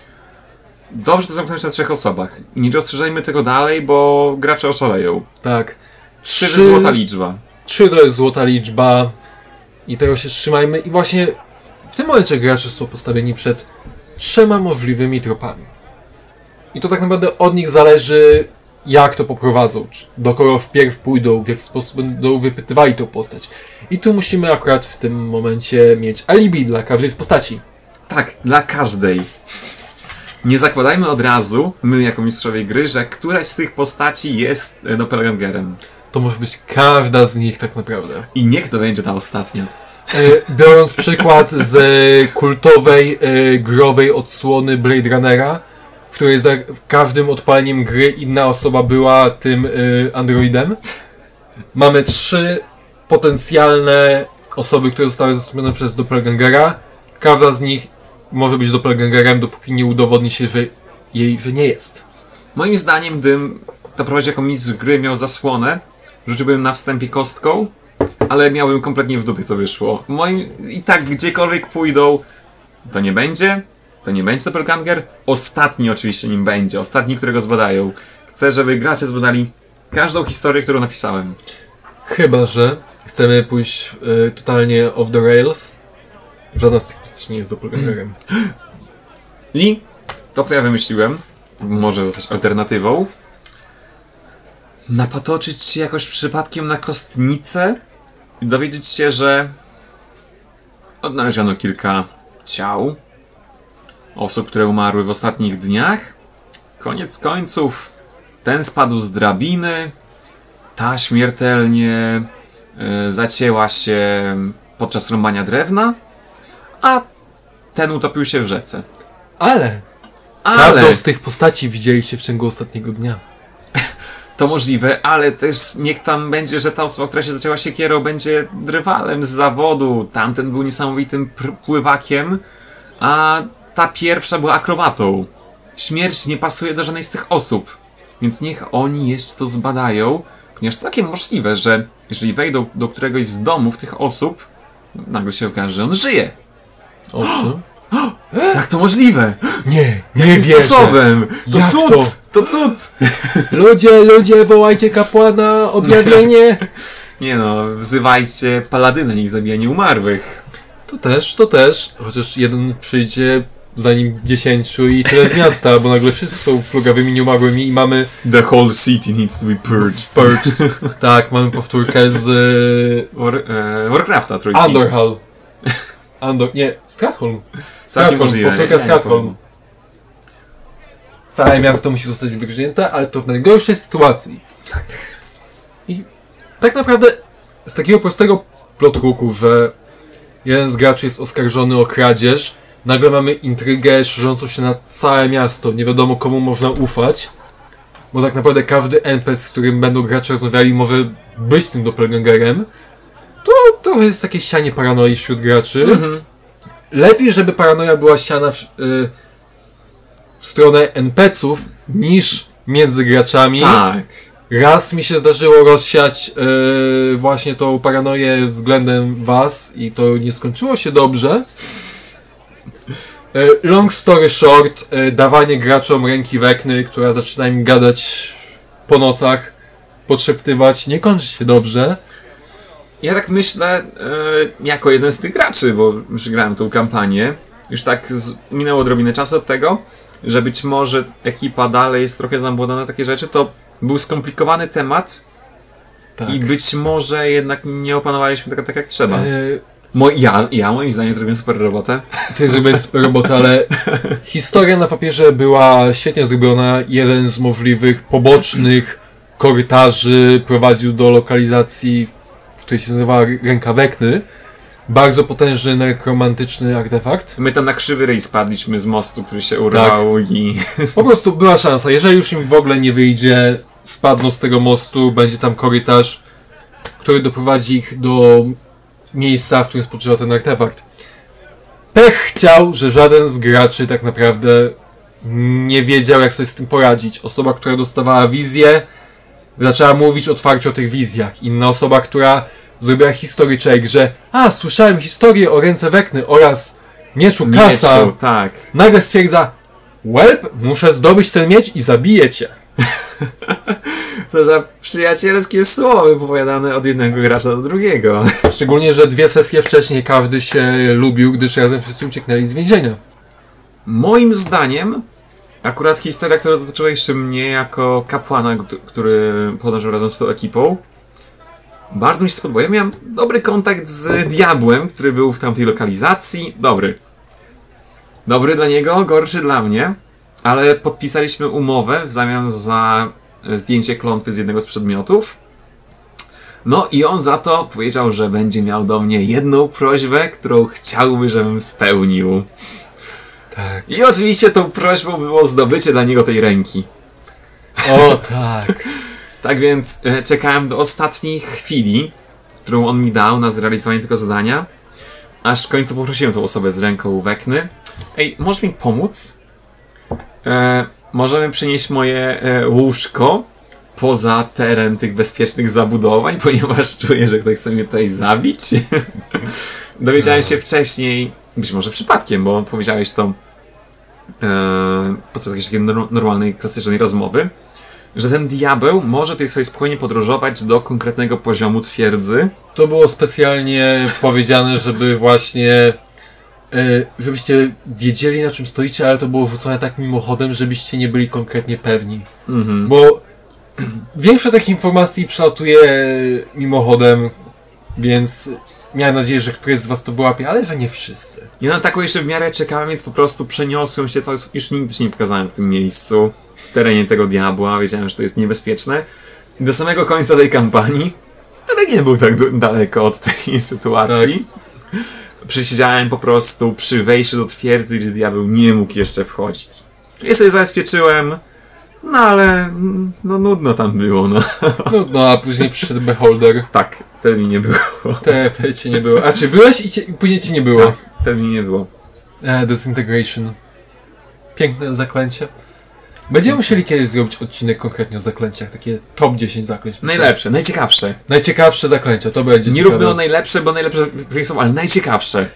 Dobrze to zamknąć na trzech osobach. Nie rozszerzajmy tego dalej, bo gracze oszaleją. Tak. Trzy to złota liczba. Trzy to jest złota liczba i tego się trzymajmy. I właśnie w tym momencie gracze są postawieni przed trzema możliwymi tropami. I to tak naprawdę od nich zależy, jak to poprowadzą. Czy do kogo wpierw pójdą, w jaki sposób będą wypytywali tą postać. I tu musimy akurat w tym momencie mieć alibi dla każdej z postaci. Tak, dla każdej. Nie zakładajmy od razu, my jako mistrzowie gry, że któraś z tych postaci jest e, doppelgangerem. To może być każda z nich tak naprawdę. I niech to będzie ta ostatnia. E, Biorąc przykład z kultowej, e, growej odsłony Blade Runnera, w której za każdym odpaleniem gry inna osoba była tym e, androidem. Mamy trzy potencjalne osoby, które zostały zastąpione przez Doppelgangera. Każda z nich może być Doppelgangerem, dopóki nie udowodni się, że jej, że nie jest. Moim zdaniem, gdybym to prowadził jako mistrz gry, miał zasłonę, rzuciłbym na wstępie kostką, ale miałbym kompletnie w dupie, co wyszło. Moim, I tak gdziekolwiek pójdą, to nie będzie, to nie będzie doppelganger. Ostatni oczywiście nim będzie, ostatni, którego zbadają. Chcę, żeby gracze zbadali każdą historię, którą napisałem. Chyba, że chcemy pójść e, totalnie off the rails. Żadna z tych postaci nie jest Doppelgangerem. I to, co ja wymyśliłem, może zostać alternatywą. Napatoczyć się jakoś przypadkiem na kostnicę i dowiedzieć się, że odnaleziono kilka ciał osób, które umarły w ostatnich dniach. Koniec końców, ten spadł z drabiny, ta śmiertelnie e, zacięła się podczas rąbania drewna, a ten utopił się w rzece. Ale Ale każdą z tych postaci widzieliście w ciągu ostatniego dnia. To możliwe, ale też niech tam będzie, że ta osoba, która się zaczęła siekierą, będzie drwalem z zawodu. Tamten był niesamowitym pływakiem, a ta pierwsza była akrobatą. Śmierć nie pasuje do żadnej z tych osób, więc niech oni jeszcze to zbadają, ponieważ całkiem możliwe, że jeżeli wejdą do któregoś z domów tych osób, nagle się okaże, że on żyje. Owszem. Jak to możliwe? Nie, nie Jakim wierzę. sposobem? To Jak cud! to? To cud! Ludzie, ludzie, wołajcie kapłana, objawienie. Nie no, wzywajcie paladyna, niech zabija nieumarłych. To też, to też. Chociaż jeden przyjdzie zanim dziesięciu i tyle z miasta, bo nagle wszyscy są plugawymi, nieumarłymi i mamy The whole city needs to be purged. Purge. tak, mamy powtórkę z War, e, Warcrafta trójki. Andorhal. Andor, nie, Stratholm. Stratholm, powtórka? Stratholm. Całe miasto musi zostać wygrznięte, ale to w najgorszej sytuacji. Tak. I tak naprawdę z takiego prostego plotruku, że jeden z graczy jest oskarżony o kradzież, nagle mamy intrygę szerzącą się na całe miasto, nie wiadomo komu można ufać, bo tak naprawdę każdy NPC, z którym będą gracze rozmawiali, może być tym doppelgangerem, to jest takie sianie paranoi wśród graczy. Mhm. Lepiej, żeby paranoja była siana w, y, w stronę NPC-ów niż między graczami. Tak. Raz mi się zdarzyło rozsiać y, właśnie tą paranoję względem was i to nie skończyło się dobrze. Y, long story short, y, dawanie graczom ręki wekny, która zaczyna im gadać po nocach, podszeptywać, nie kończy się dobrze. Ja tak myślę, e, jako jeden z tych graczy, bo już grałem tą kampanię, już tak minęło odrobinę czasu od tego, że być może ekipa dalej jest trochę zamłodzona na takie rzeczy, to był skomplikowany temat Tak. i być może jednak nie opanowaliśmy tego tak jak trzeba. E, Mo, ja, ja moim zdaniem zrobiłem super robotę. Ty zrobiłeś super robotę, ale historia na papierze była świetnie zrobiona. Jeden z możliwych pobocznych korytarzy prowadził do lokalizacji, w której się nazywała Ręka Wekny. Bardzo potężny, nekromantyczny artefakt. My tam na krzywy ryj spadliśmy z mostu, który się urwał i... Po prostu była szansa. Jeżeli już im w ogóle nie wyjdzie, spadną z tego mostu, będzie tam korytarz, który doprowadzi ich do miejsca, w którym spoczywa ten artefakt. Pech chciał, że żaden z graczy tak naprawdę nie wiedział, jak sobie z tym poradzić. Osoba, która dostawała wizję, zaczęła mówić otwarcie o tych wizjach. Inna osoba, która zrobiła history check, że a, słyszałem historię o ręce Wekny oraz mieczu Kasa. Mieczu, tak. Nagle stwierdza, Welp, muszę zdobyć ten miecz i zabiję cię. To za przyjacielskie słowy powiadane od jednego gracza do drugiego. Szczególnie, że dwie sesje wcześniej każdy się lubił, gdyż razem wszyscy ucieknęli z więzienia. Moim zdaniem, akurat historia, która dotyczyła jeszcze mnie jako kapłana, kt- który podążył razem z tą ekipą, bardzo mi się spodobał. Ja miałem dobry kontakt z Diabłem, który był w tamtej lokalizacji. Dobry. Dobry dla niego, gorszy dla mnie, ale podpisaliśmy umowę w zamian za zdjęcie klątwy z jednego z przedmiotów. No i on za to powiedział, że będzie miał do mnie jedną prośbę, którą chciałby, żebym spełnił. Tak. I oczywiście tą prośbą było zdobycie dla niego tej ręki. O tak. Tak więc e, czekałem do ostatniej chwili, którą on mi dał na zrealizowanie tego zadania, aż w końcu poprosiłem tą osobę z ręką wekny. Ej, możesz mi pomóc? E, możemy przynieść moje e, łóżko poza teren tych bezpiecznych zabudowań, ponieważ czuję, że ktoś chce mnie tutaj zabić. Dowiedziałem się wcześniej, być może przypadkiem, bo powiedziałeś to podczas jakiejś takiej nor- normalnej, klasycznej rozmowy, że ten diabeł może tutaj sobie spokojnie podróżować do konkretnego poziomu twierdzy. To było specjalnie powiedziane, żeby właśnie e, żebyście wiedzieli na czym stoicie, ale to było rzucone tak mimochodem, żebyście nie byli konkretnie pewni. Mhm. Bo większość takich informacji przelatuje mimochodem, więc miałem nadzieję, że któryś z was to wyłapie, ale że nie wszyscy. Ja na taką jeszcze w miarę czekałem, więc po prostu przeniosłem się, cały, już nigdy się nie pokazałem w tym miejscu, w terenie tego diabła, wiedziałem, że to jest niebezpieczne. I do samego końca tej kampanii, który nie był tak daleko od tej sytuacji, przysiedziałem po prostu przy wejściu do twierdzy, gdzie diabeł nie mógł jeszcze wchodzić. I sobie zabezpieczyłem, no ale no nudno tam było, no. No, no a później przyszedł Beholder. Tak, wtedy mi nie było. Te, wtedy cię nie było. A czy byłeś i, cię, później cię nie było? Tak, wtedy mi nie było. E, Disintegration. Piękne zaklęcie. Będziemy musieli kiedyś zrobić odcinek konkretnie o zaklęciach, takie top 10 zaklęć. Najlepsze, najciekawsze. Najciekawsze zaklęcia, to będzie Nie ciekawe. róbmy o najlepsze, bo najlepsze są, ale najciekawsze.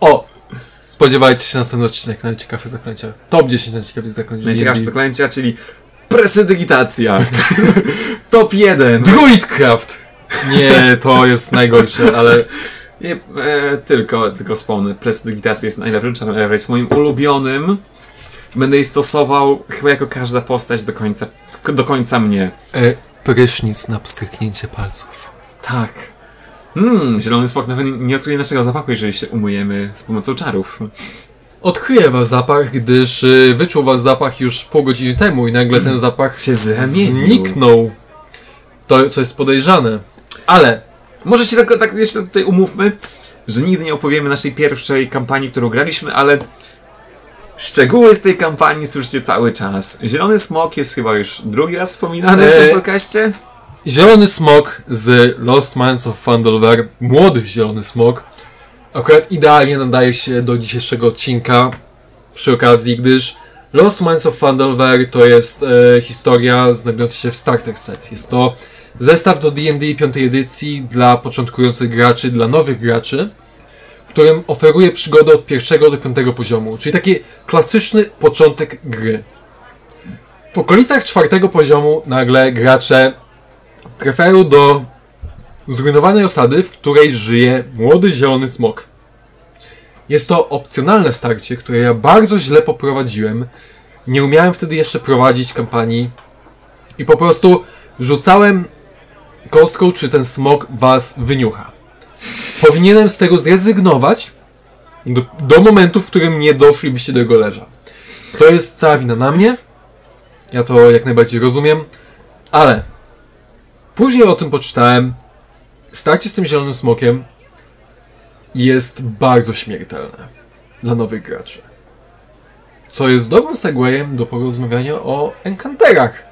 O! Spodziewajcie się następny odcinek, najciekawsze zaklęcia. Top 10 najciekawszych zaklęć. Najciekawsze zaklęcia, czyli presydigitacja. Top 1. Druidcraft! Nie, to jest najgorsze, ale Nie, e, tylko, tylko wspomnę. Presydigitacja jest najlepszym czarem. Jest moim ulubionym. Będę jej stosował chyba jako każda postać do końca, do końca mnie. e, prysznic na pstryknięcie palców. Tak. Mmm, zielony smok nawet nie odkryje naszego zapachu, jeżeli się umyjemy za pomocą czarów. Odkryje was zapach, gdyż y, wyczuł was zapach już pół godziny temu i nagle ten zapach Się zamienił. zniknął. To, co jest podejrzane. Ale Może się tylko tak jeszcze tutaj umówmy, że nigdy nie opowiemy naszej pierwszej kampanii, którą graliśmy, ale szczegóły z tej kampanii słyszycie cały czas. Zielony Smok jest chyba już drugi raz wspominany w tym podcaście. Zielony Smok z Lost Mines of Fandolver, młody Zielony Smok, akurat idealnie nadaje się do dzisiejszego odcinka przy okazji, gdyż Lost Mines of Fandolver to jest e, historia znajdująca się w Starter Set. Jest to zestaw do D&D 5 edycji dla początkujących graczy, dla nowych graczy, którym oferuje przygodę od pierwszego do piątego poziomu, czyli taki klasyczny początek gry. W okolicach czwartego poziomu nagle gracze trafiają do zrujnowanej osady, w której żyje młody zielony smok. Jest to opcjonalne starcie, które ja bardzo źle poprowadziłem. Nie umiałem wtedy jeszcze prowadzić kampanii i po prostu rzucałem kostką, czy ten smok was wyniucha. Powinienem z tego zrezygnować do, do momentu, w którym nie doszlibyście do jego leża. To jest cała wina na mnie. Ja to jak najbardziej rozumiem. Ale później o tym poczytałem. Starcie z tym zielonym smokiem jest bardzo śmiertelne dla nowych graczy. Co jest dobrym segwayem do porozmawiania o enkanterach.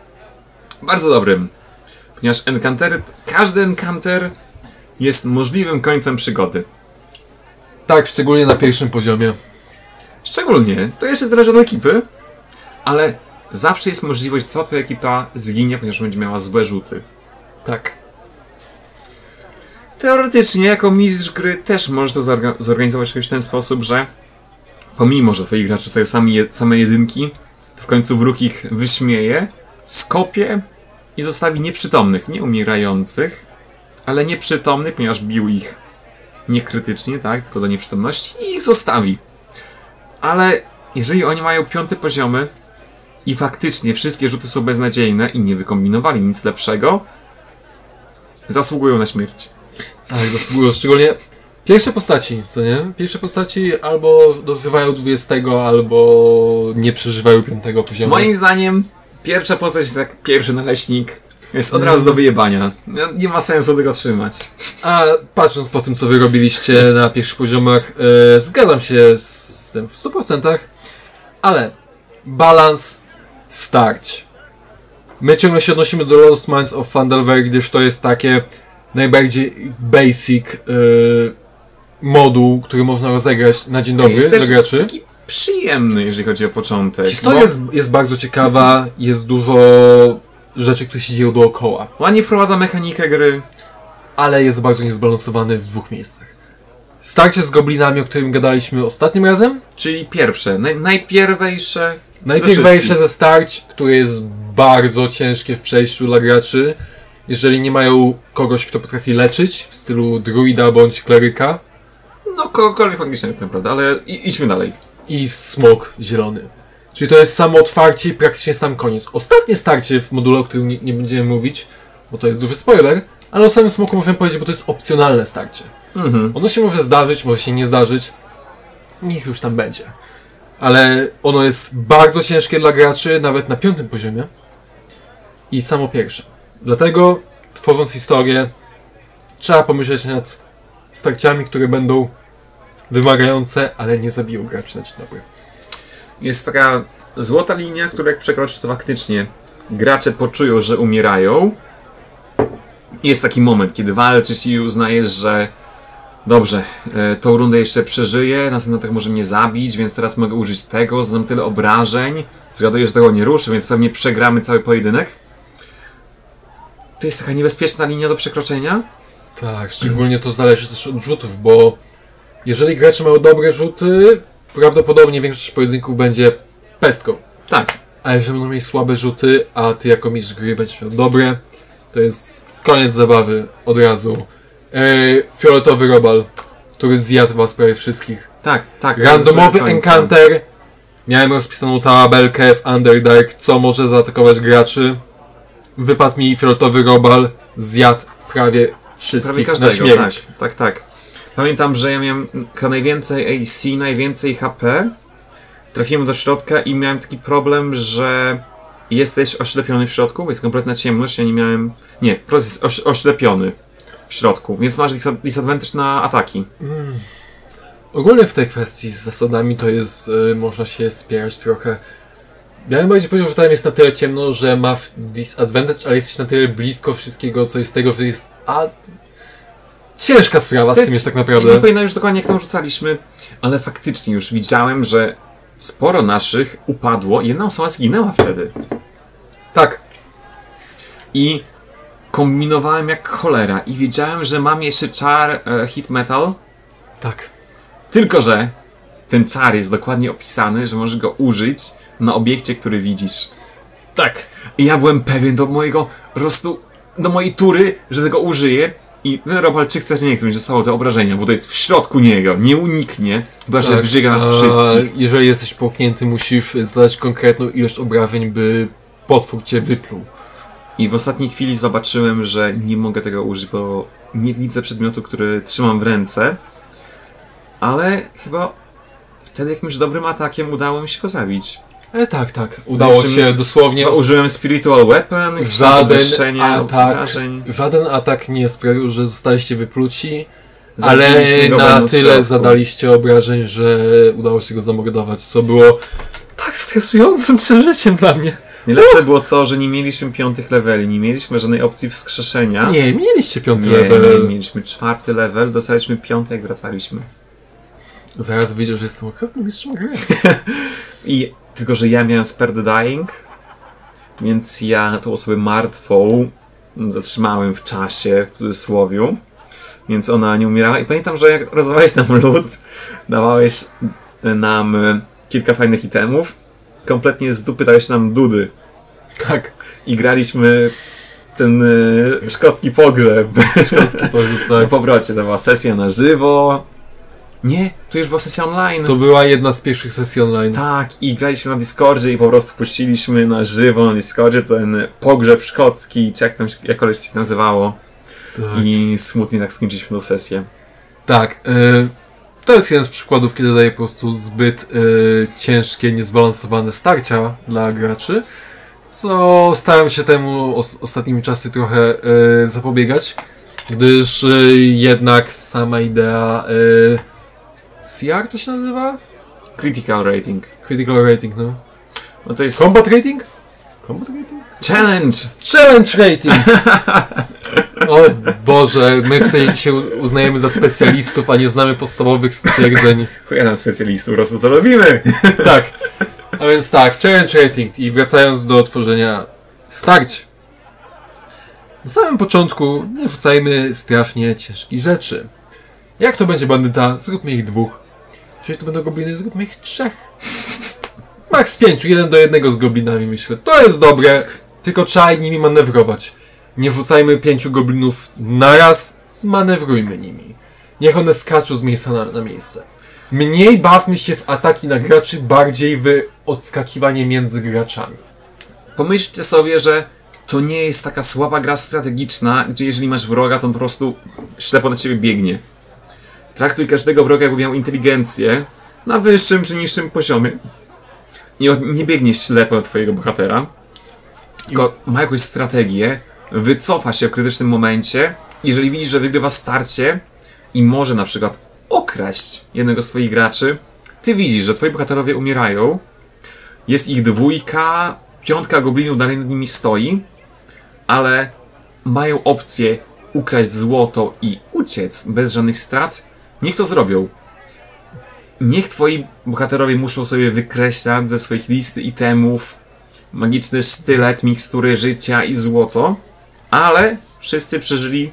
Bardzo dobrym. Ponieważ encantery, każdy encounter jest możliwym końcem przygody. Tak, szczególnie na pierwszym poziomie. Szczególnie, to jeszcze zależy od ekipy, ale zawsze jest możliwość, że twoja ekipa zginie, ponieważ będzie miała złe rzuty. Tak. Teoretycznie, jako mistrz gry też możesz to zorga- zorganizować jakoś w ten sposób, że pomimo, że twoi gracze są sami je- same jedynki, to w końcu wróg ich wyśmieje, skopie i zostawi nieprzytomnych, nie umierających, ale nieprzytomnych, ponieważ bił ich niekrytycznie, tak, tylko do nieprzytomności i ich zostawi. Ale jeżeli oni mają piąty poziomy i faktycznie wszystkie rzuty są beznadziejne i nie wykombinowali nic lepszego, zasługują na śmierć. Tak, zasługują. Szczególnie pierwsze postaci, co nie? Pierwsze postaci albo dożywają 20, albo nie przeżywają piątego poziomu. Moim zdaniem pierwsza postać jest jak pierwszy naleśnik. Jest od razu do wyjebania. No, Nie ma sensu tego trzymać. A patrząc po tym, co wy robiliście na pierwszych poziomach, e, zgadzam się z tym w 100%, ale balans starć. My ciągle się odnosimy do Lost Minds of Fandelver, gdyż to jest takie najbardziej basic e, moduł, który można rozegrać na dzień dobry Jest do graczy. taki przyjemny, jeżeli chodzi o początek. Historia bo jest, jest bardzo ciekawa, jest dużo rzeczy, które się dzieją dookoła, Ładnie wprowadza mechanikę gry. ale jest bardzo niezbalansowany w dwóch miejscach. Starcie z goblinami, o którym gadaliśmy ostatnim razem, Czyli pierwsze, naj, najpierwejsze. najpierwejsze ze starć, które jest bardzo ciężkie w przejściu dla graczy, jeżeli nie mają kogoś, kto potrafi leczyć, w stylu druida bądź kleryka, No, kogokolwiek magicznego tak naprawdę, ale i, idźmy dalej. i smok zielony. Czyli to jest samo otwarcie i praktycznie sam koniec. Ostatnie starcie w module, o którym nie, nie będziemy mówić, bo to jest duży spoiler, ale o samym smoku możemy powiedzieć, bo to jest opcjonalne starcie. Mhm. Ono się może zdarzyć, może się nie zdarzyć. Niech już tam będzie. Ale ono jest bardzo ciężkie dla graczy, nawet na piątym poziomie. I samo pierwsze. Dlatego, tworząc historię, trzeba pomyśleć nad starciami, które będą wymagające, ale nie zabiją graczy na dzień dobry. Jest taka złota linia, która jak przekroczysz, to faktycznie gracze poczują, że umierają. Jest taki moment, kiedy walczysz i uznajesz, że dobrze, e, tą rundę jeszcze przeżyję, następną tak może mnie zabić, więc teraz mogę użyć tego, znam tyle obrażeń, zgaduję, że tego nie ruszę, więc pewnie przegramy cały pojedynek. To jest taka niebezpieczna linia do przekroczenia. Tak, szczególnie to zależy też od rzutów, bo jeżeli gracze mają dobre rzuty, prawdopodobnie większość pojedynków będzie pestką. Tak, A jeżeli będą mieli słabe rzuty, a ty jako mistrz gry będziesz miał dobre, to jest koniec zabawy od razu. Eee, fioletowy robal, który zjadł was prawie wszystkich. tak, tak. Randomowy encounter. Miałem rozpisaną tabelkę w Underdark, co może zaatakować graczy. Wypadł mi fioletowy robal, zjadł prawie wszystkich Prawie na każdego, tak, śmierć. tak, tak. Pamiętam, że ja miałem chyba najwięcej AC, najwięcej HP. Trafiłem do środka i miałem taki problem, że jesteś oślepiony w środku, jest kompletna ciemność, ja nie miałem... Nie, po jest oś, oślepiony w środku, więc masz disad- disadvantage na ataki. Ogólnie w tej kwestii z zasadami to jest, y, można się spierać trochę. Ja bym bardziej powiedział, że tam jest na tyle ciemno, że masz disadvantage, ale jesteś na tyle blisko wszystkiego, co jest tego, że jest... A... Ciężka sprawa z To tym jest tak Nie naprawdę. pamiętam już dokładnie jak tam rzucaliśmy, ale faktycznie już widziałem, że sporo naszych upadło i jedna osoba zginęła wtedy. Tak. I kombinowałem jak cholera i wiedziałem, że mam jeszcze czar e, hit metal, Tak. tylko że ten czar jest dokładnie opisany, że możesz go użyć na obiekcie, który widzisz. Tak. I ja byłem pewien do mojego po prostu, do mojej tury, że tego użyję I ten robal, czy chce, czy nie chce, będzie dostało te obrażenia, bo to jest w środku niego, nie uniknie, chyba że wyżyga nas wszystkich. Jeżeli jesteś połknięty, musisz zadać konkretną ilość obrażeń, by potwór cię wypluł. I w ostatniej chwili zobaczyłem, że nie mogę tego użyć, bo nie widzę przedmiotu, który trzymam w ręce. Ale chyba wtedy jakimś dobrym atakiem udało mi się go zabić. E, tak, tak. Udało się dosłownie. Użyłem Spiritual Weapon, Żaden atak, żaden atak nie sprawił, że zostaliście wypluci, ale na tyle środku. zadaliście obrażeń, że udało się go zamordować, co było tak stresującym przeżyciem dla mnie. Najlepsze było to, że nie mieliśmy piątych leveli, nie mieliśmy żadnej opcji wskrzeszenia. Nie, mieliście piąty nie, level. nie, mieliśmy czwarty level, dostaliśmy piąty jak wracaliśmy. Zaraz wyjdzie, że jestem okropnym mistrzem gry. I tylko, że ja miałem spare the dying, więc ja tą osobę martwą zatrzymałem w czasie, w cudzysłowiu, więc ona nie umierała. I pamiętam, że jak rozdawałeś nam lód, dawałeś nam e, kilka fajnych itemów, kompletnie z dupy dałeś nam dudy Tak, i graliśmy ten e, szkocki pogrzeb. szkolski powrót, Po tak. powrocie to była sesja na żywo. Nie, to już była sesja online. To była jedna z pierwszych sesji online. Tak, i graliśmy na Discordzie i po prostu puściliśmy na żywo na Discordzie ten pogrzeb szkocki, czy jak tam się, jakkolwiek się nazywało. Tak. I smutnie tak skończyliśmy tą sesję. Tak, y, to jest jeden z przykładów, kiedy daje po prostu zbyt y, ciężkie, niezbalansowane starcia dla graczy, co starałem się temu os ostatnimi czasy trochę y, zapobiegać, gdyż jednak sama idea CR to się nazywa? Critical rating. Critical Rating, no. No to jest Combat Rating? Combat Rating? challenge! Challenge Rating! O Boże, my tutaj się uznajemy za specjalistów, a nie znamy podstawowych stwierdzeń. Chuja nam specjalistów, po prostu to robimy! Tak. A więc tak, challenge rating i wracając do tworzenia starć. Na samym początku nie rzucajmy strasznie ciężkich rzeczy. Jak to będzie bandyta, zróbmy ich dwóch. Jeżeli to będą gobliny, zróbmy ich trzech. Max pięciu, jeden do jednego z goblinami myślę. To jest dobre, tylko trzeba nimi manewrować. Nie rzucajmy pięciu goblinów naraz, zmanewrujmy nimi. Niech one skaczą z miejsca na, na miejsce. Mniej bawmy się w ataki na graczy, bardziej w odskakiwanie między graczami. Pomyślcie sobie, że to nie jest taka słaba gra strategiczna, gdzie jeżeli masz wroga, to on po prostu ślepo na ciebie biegnie. Traktuj każdego wroga, jakby miał inteligencję na wyższym czy niższym poziomie. I on nie biegnie ślepo do twojego bohatera, tylko ma jakąś strategię, wycofa się w krytycznym momencie. Jeżeli widzisz, że wygrywa starcie i może na przykład okraść jednego z twoich graczy, ty widzisz, że twoi bohaterowie umierają, jest ich dwójka, piątka goblinów dalej nad nimi stoi, ale mają opcję ukraść złoto i uciec bez żadnych strat, niech to zrobią. Niech twoi bohaterowie muszą sobie wykreślać ze swoich listy itemów magiczny sztylet, mikstury życia i złoto, ale wszyscy przeżyli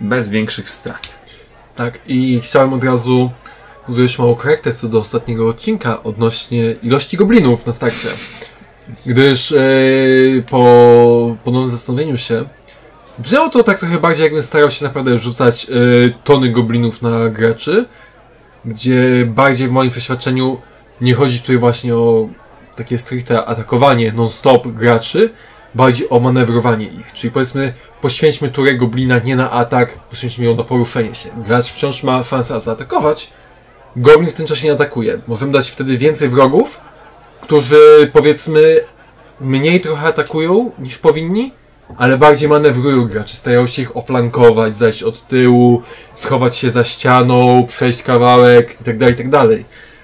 bez większych strat. Tak, i chciałem od razu zrobić małą korektę co do ostatniego odcinka odnośnie ilości goblinów na starcie. Gdyż e, po ponownym zastanowieniu się brzmiało to tak trochę bardziej jakbym starał się naprawdę rzucać e, tony goblinów na graczy, gdzie bardziej w moim przeświadczeniu nie chodzi tutaj właśnie o takie stricte atakowanie non-stop graczy, bardziej o manewrowanie ich. Czyli powiedzmy, poświęćmy turę goblina nie na atak, poświęćmy ją na poruszenie się. Gracz wciąż ma szansę zaatakować, goblin w tym czasie nie atakuje. Możemy dać wtedy więcej wrogów, którzy powiedzmy mniej trochę atakują niż powinni, ale bardziej manewrują gracze, starają się ich oflankować, zajść od tyłu, schować się za ścianą, przejść kawałek itd., itd.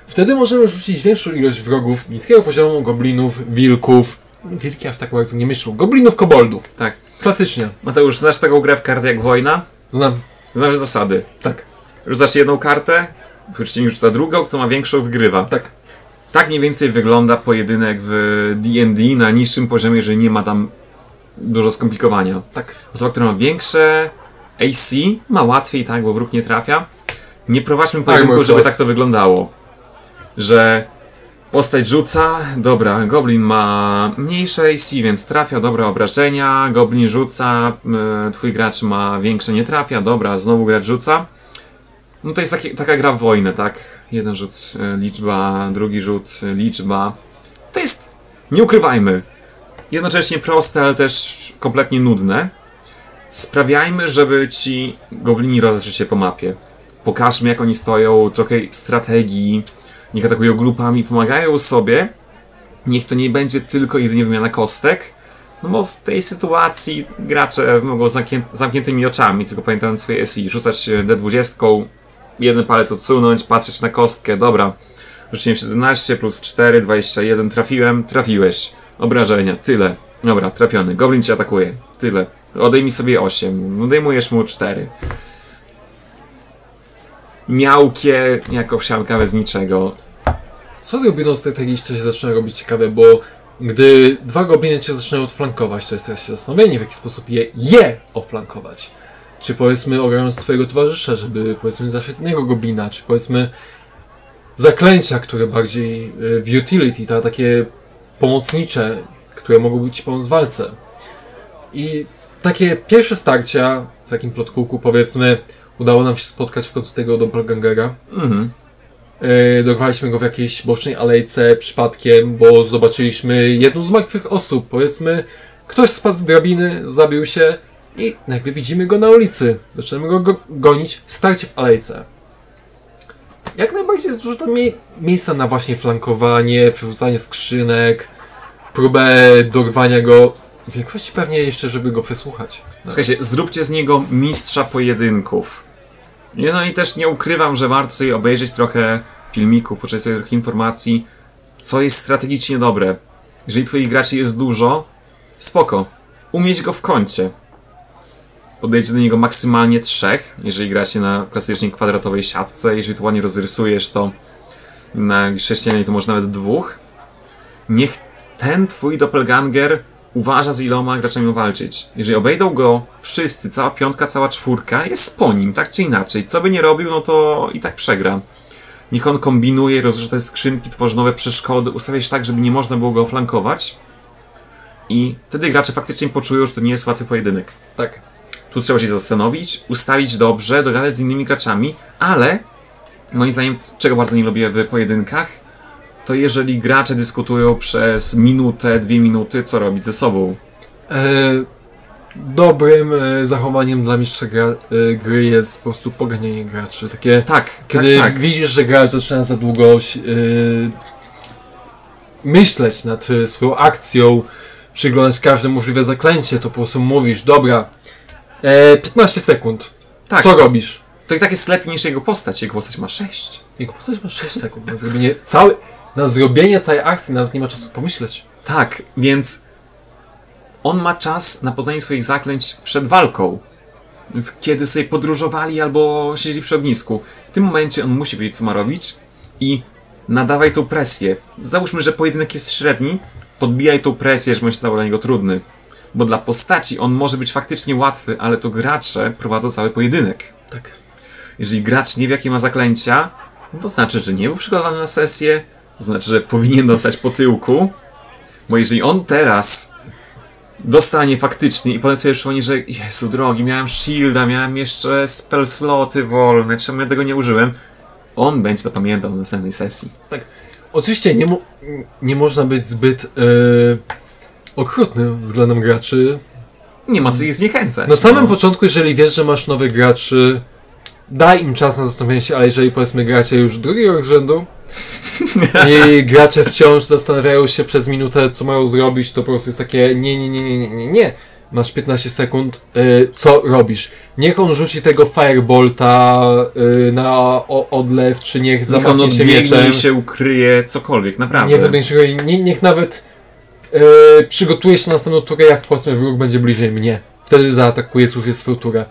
Wtedy możemy rzucić większą ilość wrogów niskiego poziomu, goblinów, wilków, wilki aż tak bardzo nie myślą, goblinów, koboldów. Tak. Klasycznie. Mateusz, znasz taką grę w kartę jak wojna? Znam. Znasz zasady. Tak, Rzucasz jedną kartę, przeciwnik rzuca drugą, kto ma większą wygrywa. tak. Tak mniej więcej wygląda pojedynek w D&D na niższym poziomie, że nie ma tam dużo skomplikowania. Tak. Osoba, która ma większe AC, ma łatwiej, tak, bo wróg nie trafia. Nie prowadźmy pojedynku, żeby tak to wyglądało. Że Postać rzuca, dobra, Goblin ma mniejsze AC, więc trafia, dobra, obrażenia, Goblin rzuca, y, twój gracz ma większe, nie trafia, dobra, znowu gracz rzuca. No to jest taki, taka gra w wojnę, tak? Jeden rzut y, liczba, drugi rzut y, liczba. To jest, nie ukrywajmy, jednocześnie proste, ale też kompletnie nudne. Sprawiajmy, żeby ci goblini rozeszli się po mapie. Pokażmy, jak oni stoją, trochę strategii, niech atakują grupami, pomagają sobie. Niech to nie będzie tylko jedynie wymiana kostek, no bo w tej sytuacji gracze mogą z zamknię- zamkniętymi oczami, tylko pamiętając swoje SI, rzucać e, D20, jeden palec odsunąć, patrzeć na kostkę, dobra. Rzuciłem 17 plus 4, 21, trafiłem, trafiłeś. Obrażenia, tyle. Dobra, trafiony. Goblin cię atakuje, tyle. Odejmij sobie 8, odejmujesz mu 4. Miałkie jako wsianka bez niczego. Co robią strategicznie się zaczyna robić ciekawe, bo gdy dwa gobliny cię zaczynają odflankować, to jest teraz zastanowienie, w jaki sposób je, je oflankować. Czy powiedzmy ogrając swojego towarzysza, żeby powiedzmy zaszedł innego goblina, czy powiedzmy zaklęcia, które bardziej y, w utility, ta takie pomocnicze, które mogą ci pomóc w walce. I takie pierwsze starcia w takim plotkuku, powiedzmy, udało nam się spotkać w końcu tego doppelgangera. Mhm. Yy, go w jakiejś bocznej alejce przypadkiem, bo zobaczyliśmy jedną z martwych osób. Powiedzmy, ktoś spadł z drabiny, zabił się i nagle widzimy go na ulicy. Zaczynamy go, go gonić, starcie w alejce. Jak najbardziej jest dużo tam mie- miejsca na właśnie flankowanie, przerzucanie skrzynek, próbę dorwania go. W większości pewnie jeszcze, żeby go przesłuchać. Słuchajcie, zróbcie z niego mistrza pojedynków. No i też nie ukrywam, że warto sobie obejrzeć trochę filmików, poczytać trochę informacji, co jest strategicznie dobre. Jeżeli twoich graczy jest dużo, spoko. Umieć go w kącie. Podejdź do niego maksymalnie trzech, jeżeli gracie na klasycznie kwadratowej siatce. Jeżeli tu ładnie rozrysujesz, to na sześcianej to może nawet dwóch. Niech ten twój doppelganger uważa z iloma graczami walczyć. Jeżeli obejdą go wszyscy, cała piątka, cała czwórka, jest po nim, tak czy inaczej. Co by nie robił, no to i tak przegra. Niech on kombinuje, rozrzuca te skrzynki, tworzy nowe przeszkody, ustawia się tak, żeby nie można było go flankować. I wtedy gracze faktycznie poczują, że to nie jest łatwy pojedynek. Tak. Tu trzeba się zastanowić, ustawić dobrze, dogadać z innymi graczami, ale moim zdaniem, czego bardzo nie lubię w pojedynkach, to jeżeli gracze dyskutują przez minutę, dwie minuty, co robić ze sobą. E, dobrym e, zachowaniem dla mistrza gra, e, gry jest po prostu poganianie graczy. Takie, Tak, kiedy tak, tak. widzisz, że gracz zaczyna za długo e, myśleć nad e, swoją akcją, przyglądać każde możliwe zaklęcie, to po prostu mówisz, dobra, e, 15 sekund, tak. co robisz? To i tak jest lepiej niż jego postać. Jego postać ma 6. Jego postać ma 6 sekund na zrobienie całej, na zrobienie całej akcji, nawet nie ma czasu pomyśleć. Tak, więc on ma czas na poznanie swoich zaklęć przed walką. Kiedy sobie podróżowali albo siedzieli przy ognisku. W tym momencie on musi wiedzieć, co ma robić i nadawaj tą presję. Załóżmy, że pojedynek jest średni, podbijaj tą presję, że będzie stał dla niego trudny. Bo dla postaci on może być faktycznie łatwy, ale to gracze prowadzą cały pojedynek. Tak. Jeżeli gracz nie wie, jakie ma zaklęcia, no to znaczy, że nie był przygotowany na sesję, to znaczy, że powinien dostać po tyłku, bo jeżeli on teraz dostanie faktycznie i potem sobie przypomni, że Jezu drogi, miałem shielda, miałem jeszcze spell sloty wolne, czemu ja tego nie użyłem, on będzie to pamiętał na następnej sesji. Oczywiście nie, mo- nie można być zbyt e, okrutnym względem graczy, Nie ma co ich zniechęcać. Na samym no. początku, jeżeli wiesz, że masz nowych graczy, daj im czas na zastanowienie się, ale jeżeli powiedzmy gracie już drugi rok z rzędu i gracze wciąż zastanawiają się przez minutę, co mają zrobić, to po prostu jest takie nie, nie, nie, nie, nie, nie, nie. Masz 15 sekund, y, co robisz? Niech on rzuci tego firebolta y, na o, odlew, czy niech Niech on zamachnie się mieczem. się ukryje, cokolwiek, naprawdę. Niech, niech nawet y, przygotuje się na następną turę, jak powiedzmy wróg będzie bliżej mnie. Wtedy zaatakuje, zużyje swoją turę.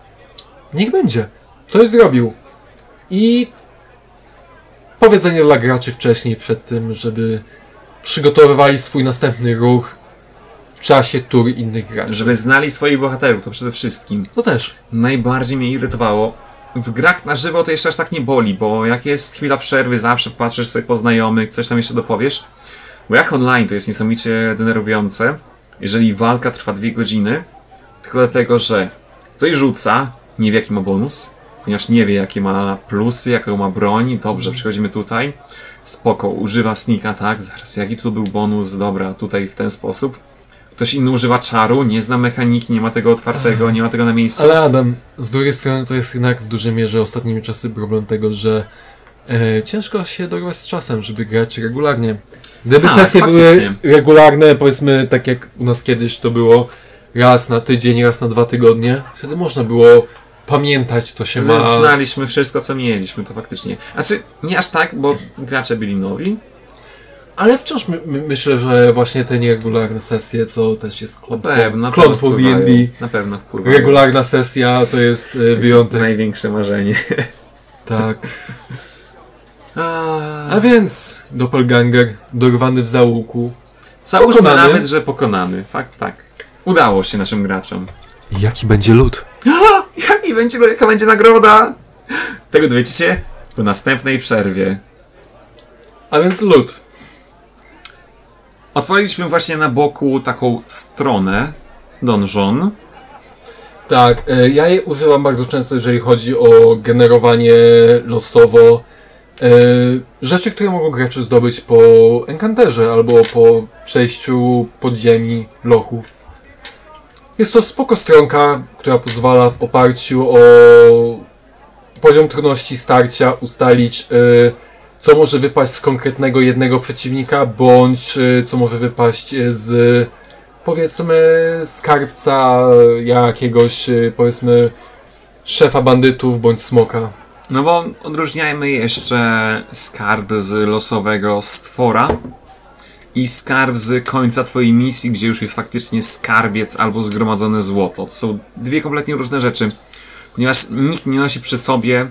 Niech będzie. Coś zrobił. I powiedzenie dla graczy wcześniej przed tym, żeby przygotowywali swój następny ruch w czasie tury innych graczy. Żeby znali swoich bohaterów, to przede wszystkim. To też. Najbardziej mnie irytowało, w grach na żywo to jeszcze aż tak nie boli, bo jak jest chwila przerwy, zawsze patrzysz sobie po znajomych, coś tam jeszcze dopowiesz. Bo jak online to jest niesamowicie denerwujące, jeżeli walka trwa dwie godziny, tylko dlatego, że ktoś rzuca, nie wie jaki ma bonus, ponieważ nie wie jakie ma plusy, jaką ma broń, dobrze, przechodzimy tutaj, spoko, używa sneaka, tak, zaraz, jaki tu był bonus, dobra, tutaj w ten sposób. Ktoś inny używa czaru, nie zna mechaniki, nie ma tego otwartego, nie ma tego na miejscu. Ale Adam, z drugiej strony to jest jednak w dużej mierze ostatnimi czasy problem tego, że e, ciężko się dorwać z czasem, żeby grać regularnie. Gdyby Tak, sesje były faktycznie. regularne, powiedzmy tak jak u nas kiedyś to było raz na tydzień, raz na dwa tygodnie, wtedy można było pamiętać, to się My ma... znaliśmy wszystko, co mieliśmy, to faktycznie. Znaczy, nie aż tak, bo gracze byli nowi. Ale wciąż my, my, myślę, że właśnie te nieregularne sesje, co też jest klątwą. D&D. Na pewno wpływają. Regularna sesja to jest e, To jest wyjątek. największe marzenie. Tak. A, A więc Doppelganger, dorwany w załuku. Załóżmy pokonany. nawet, że pokonany. Fakt, tak. Udało się naszym graczom. Jaki będzie lód? Jaki będzie, jaka będzie nagroda? Tego dowiecie się po następnej przerwie. A więc lód. Odpaliliśmy właśnie na boku taką stronę Donjon. Tak, e, ja jej używam bardzo często, jeżeli chodzi o generowanie losowo rzeczy, które mogą gracze zdobyć po enkanterze albo po przejściu podziemi lochów. Jest to spoko stronka, która pozwala w oparciu o poziom trudności starcia ustalić e, co może wypaść z konkretnego jednego przeciwnika, bądź e, co może wypaść e, z powiedzmy skarbca jakiegoś, powiedzmy szefa bandytów bądź smoka. No bo odróżniajmy jeszcze skarb z losowego stwora i skarb z końca twojej misji, gdzie już jest faktycznie skarbiec albo zgromadzone złoto. To są dwie kompletnie różne rzeczy, ponieważ nikt nie nosi przy sobie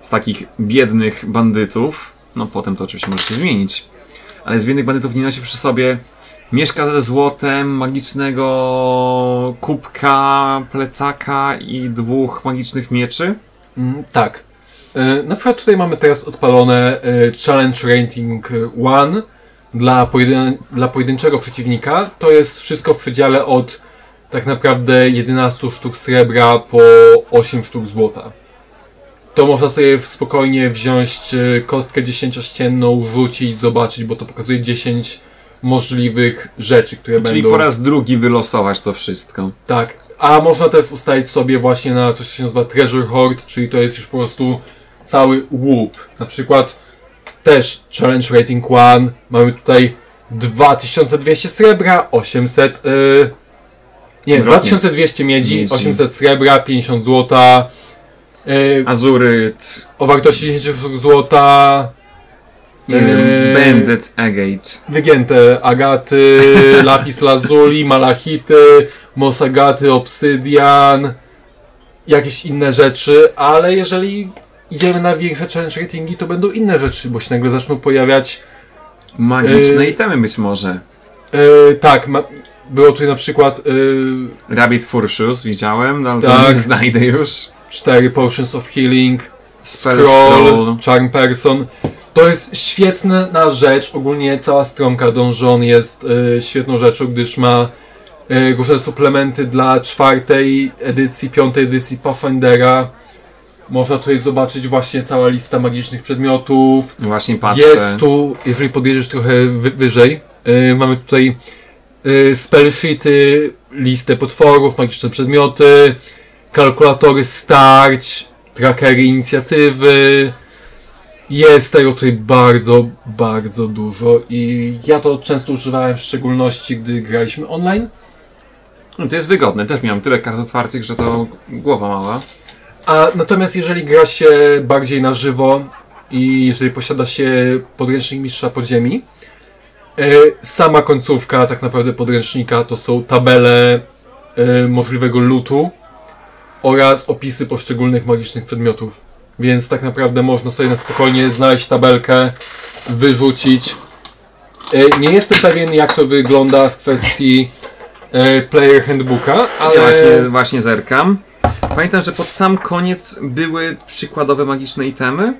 z takich biednych bandytów, no potem to oczywiście może się zmienić, ale z biednych bandytów nie nosi przy sobie mieszka ze złotem, magicznego kubka, plecaka i dwóch magicznych mieczy. Mm, tak. Y, na przykład tutaj mamy teraz odpalone y, Challenge Rating 1 dla, pojedyn- dla pojedynczego przeciwnika. To jest wszystko w przedziale od tak naprawdę 11 sztuk srebra po 8 sztuk złota. To można sobie spokojnie wziąć y, kostkę 10-ścienną, rzucić, zobaczyć, bo to pokazuje 10 możliwych rzeczy, które Czyli będą... po raz drugi wylosować to wszystko. Tak, a można też ustalić sobie właśnie na coś, co się nazywa Treasure Hoard, czyli to jest już po prostu cały łup. Na przykład też Challenge Rating 1, mamy tutaj 2200 srebra, 800... Yy, nie, Odwrotnie. 2200 miedzi, Miedzi. 800 srebra, 50 złota, yy, Azuryt, o wartości 10 sztuk złota, Eee. Bandit Agate. wygięte agaty, lapis lazuli, malachity, mosagaty, obsydian, jakieś inne rzeczy, ale jeżeli idziemy na większe challenge ratingi, to będą inne rzeczy, bo się nagle zaczną pojawiać. Magiczne Eee. itemy być może. e, tak, ma, było tutaj na przykład e, Rabbit Furshus widziałem, no ale to Tak. nie znajdę już. cztery Potions of Healing, Spell Scroll, Scroll. Charm Person. To jest świetna rzecz. Ogólnie cała stronka Donjon jest e, świetną rzeczą, gdyż ma e, różne suplementy dla czwartej edycji, piątej edycji Pathfindera. Można tutaj zobaczyć właśnie cała lista magicznych przedmiotów. Właśnie patrzę. Jest tu, jeżeli podjedziesz trochę wy, wyżej, e, mamy tutaj e, spell sheety, listę potworów, magiczne przedmioty, kalkulatory starć, trackery inicjatywy. Jest tego tutaj bardzo, bardzo dużo i ja to często używałem w szczególności, gdy graliśmy online. No, to jest wygodne, też miałem tyle kart otwartych, że to głowa mała. A natomiast jeżeli gra się bardziej na żywo i jeżeli posiada się podręcznik mistrza podziemi, e, sama końcówka tak naprawdę podręcznika to są tabele e, możliwego lutu oraz opisy poszczególnych magicznych przedmiotów. Więc tak naprawdę można sobie na spokojnie znaleźć tabelkę, wyrzucić. E, Nie jestem pewien jak to wygląda w kwestii player handbooka, ale Ja właśnie, właśnie zerkam. Pamiętam, że pod sam koniec były przykładowe magiczne itemy.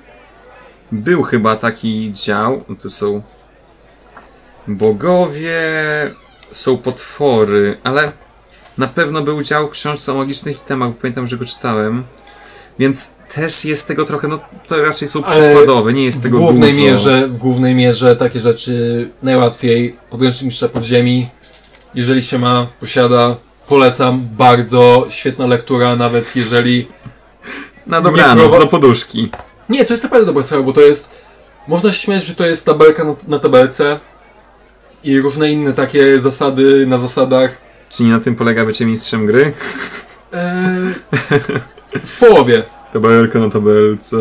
Był chyba taki dział. Tu są bogowie, są potwory, ale na pewno był dział w książce o magicznych itemach, bo pamiętam, że go czytałem. Więc też jest tego trochę, no to raczej są przykładowe, nie jest W tego głównej, dużo. mierze, w głównej mierze takie rzeczy najłatwiej. Podręcznik mistrza podziemi. Jeżeli się ma, posiada, polecam. Bardzo świetna lektura, nawet jeżeli Na dobranoc, prowa- do poduszki. Nie, to jest naprawdę dobra sprawa, bo to jest. Można się śmiać, że to jest tabelka na, na tabelce i różne inne takie zasady na zasadach. Czy nie na tym polega bycie mistrzem gry? Eee, w połowie. Tabelka na tabelce.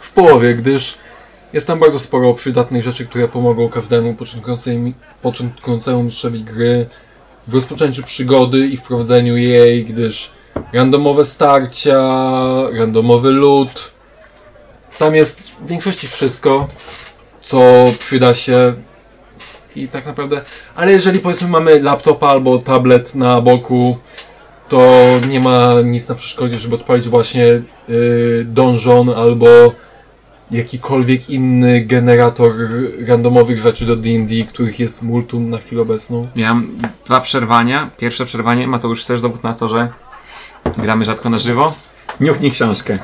W połowie, gdyż jest tam bardzo sporo przydatnych rzeczy, które pomogą każdemu początkującemu, początkującemu mistrzowi gry w rozpoczęciu przygody i wprowadzeniu jej, gdyż randomowe starcia, randomowy lód. Tam jest w większości wszystko, co przyda się i tak naprawdę. Ale jeżeli powiedzmy mamy laptopa albo tablet na boku, to nie ma nic na przeszkodzie, żeby odpalić właśnie yy, albo jakikolwiek inny generator randomowych rzeczy do D&D, których jest multum na chwilę obecną. Miałem dwa przerwania. Pierwsze przerwanie, Mateusz, chcesz dowód na to, że gramy rzadko na żywo? Niuchnij książkę.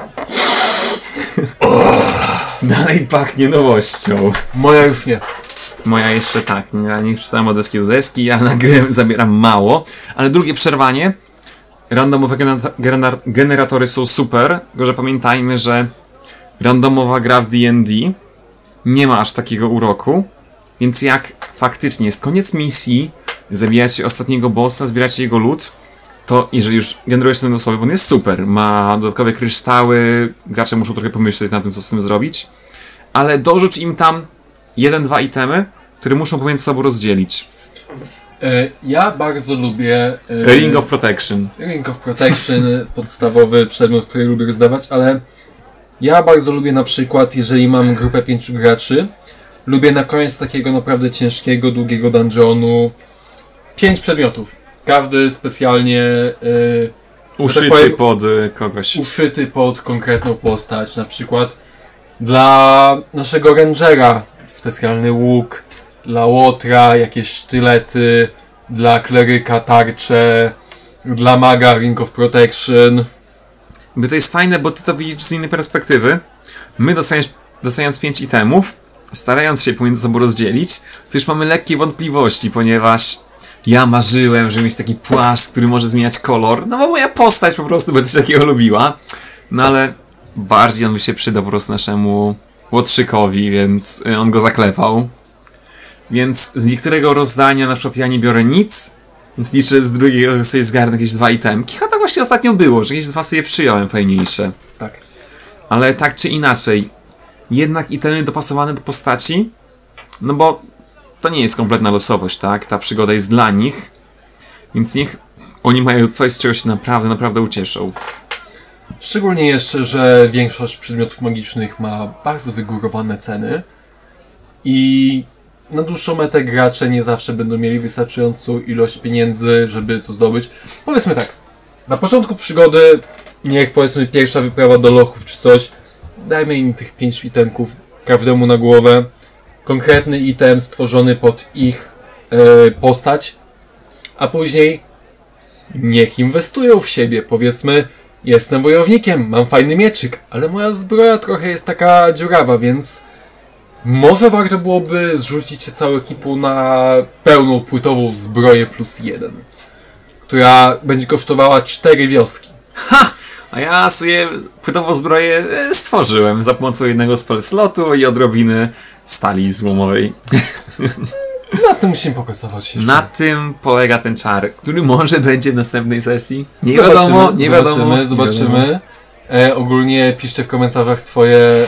Dalej pachnie nowością. Moja już nie. Moja jeszcze tak, ja nie przeczytałem od deski do deski, ja na grę zabieram mało, ale drugie przerwanie, randomowe genera- genera- generatory są super, tylko że pamiętajmy, że randomowa gra w D&D nie ma aż takiego uroku, więc jak faktycznie jest koniec misji, zabijacie ostatniego bossa, zbieracie jego lód, to jeżeli już generujesz ten losowy, bo on jest super, ma dodatkowe kryształy, gracze muszą trochę pomyśleć na tym, co z tym zrobić, ale dorzuć im tam jeden, dwa itemy, które muszą pomiędzy sobą rozdzielić. E, ja bardzo lubię... e, Ring of Protection. Ring of Protection, podstawowy przedmiot, który lubię rozdawać, ale ja bardzo lubię na przykład, jeżeli mam grupę pięciu graczy, lubię na koniec takiego naprawdę ciężkiego, długiego dungeonu pięć przedmiotów. Każdy specjalnie e, Uszyty powiem- pod y, kogoś. uszyty pod konkretną postać. Na przykład dla naszego rangera specjalny łuk, dla łotra jakieś sztylety, dla kleryka tarcze, dla maga Ring of Protection. By to jest fajne, bo ty to widzisz z innej perspektywy. My dostając, dostając pięć itemów, starając się pomiędzy sobą rozdzielić, to już mamy lekkie wątpliwości, ponieważ ja marzyłem, żeby mieć taki płaszcz, który może zmieniać kolor. No bo moja postać po prostu by coś takiego lubiła. No ale bardziej on by się przydał po prostu naszemu łotrzykowi, więc y, on go zaklepał. Więc z niektórego rozdania na przykład ja nie biorę nic, więc liczę z drugiego, sobie zgarnę jakieś dwa itemki. Chyba tak właśnie ostatnio było, że jakieś dwa sobie przyjąłem fajniejsze. Tak. Ale tak czy inaczej, jednak itemy dopasowane do postaci, no bo to nie jest kompletna losowość, tak? Ta przygoda jest dla nich, więc niech oni mają coś, z czego się naprawdę, naprawdę ucieszą. Szczególnie jeszcze, że większość przedmiotów magicznych ma bardzo wygórowane ceny i na dłuższą metę gracze nie zawsze będą mieli wystarczającą ilość pieniędzy, żeby to zdobyć. Powiedzmy tak, na początku przygody, niech powiedzmy pierwsza wyprawa do lochów czy coś, dajmy im tych pięć itemków każdemu na głowę. Konkretny item stworzony pod ich e, postać, a później niech inwestują w siebie. Powiedzmy, jestem wojownikiem, mam fajny mieczyk, ale moja zbroja trochę jest taka dziurawa, więc może warto byłoby zrzucić się całą ekipą na pełną płytową zbroję plus jeden, która będzie kosztowała cztery wioski. A ja sobie płytową zbroję e, stworzyłem za pomocą jednego spell slotu i odrobiny stali złomowej. Na tym musimy pokazywać jeszcze. Na tym polega ten czar, który może będzie w następnej sesji. Nie Zobaczymy, wiadomo, nie wiadomo. Zobaczymy, zobaczymy. E, ogólnie piszcie w komentarzach swoje e,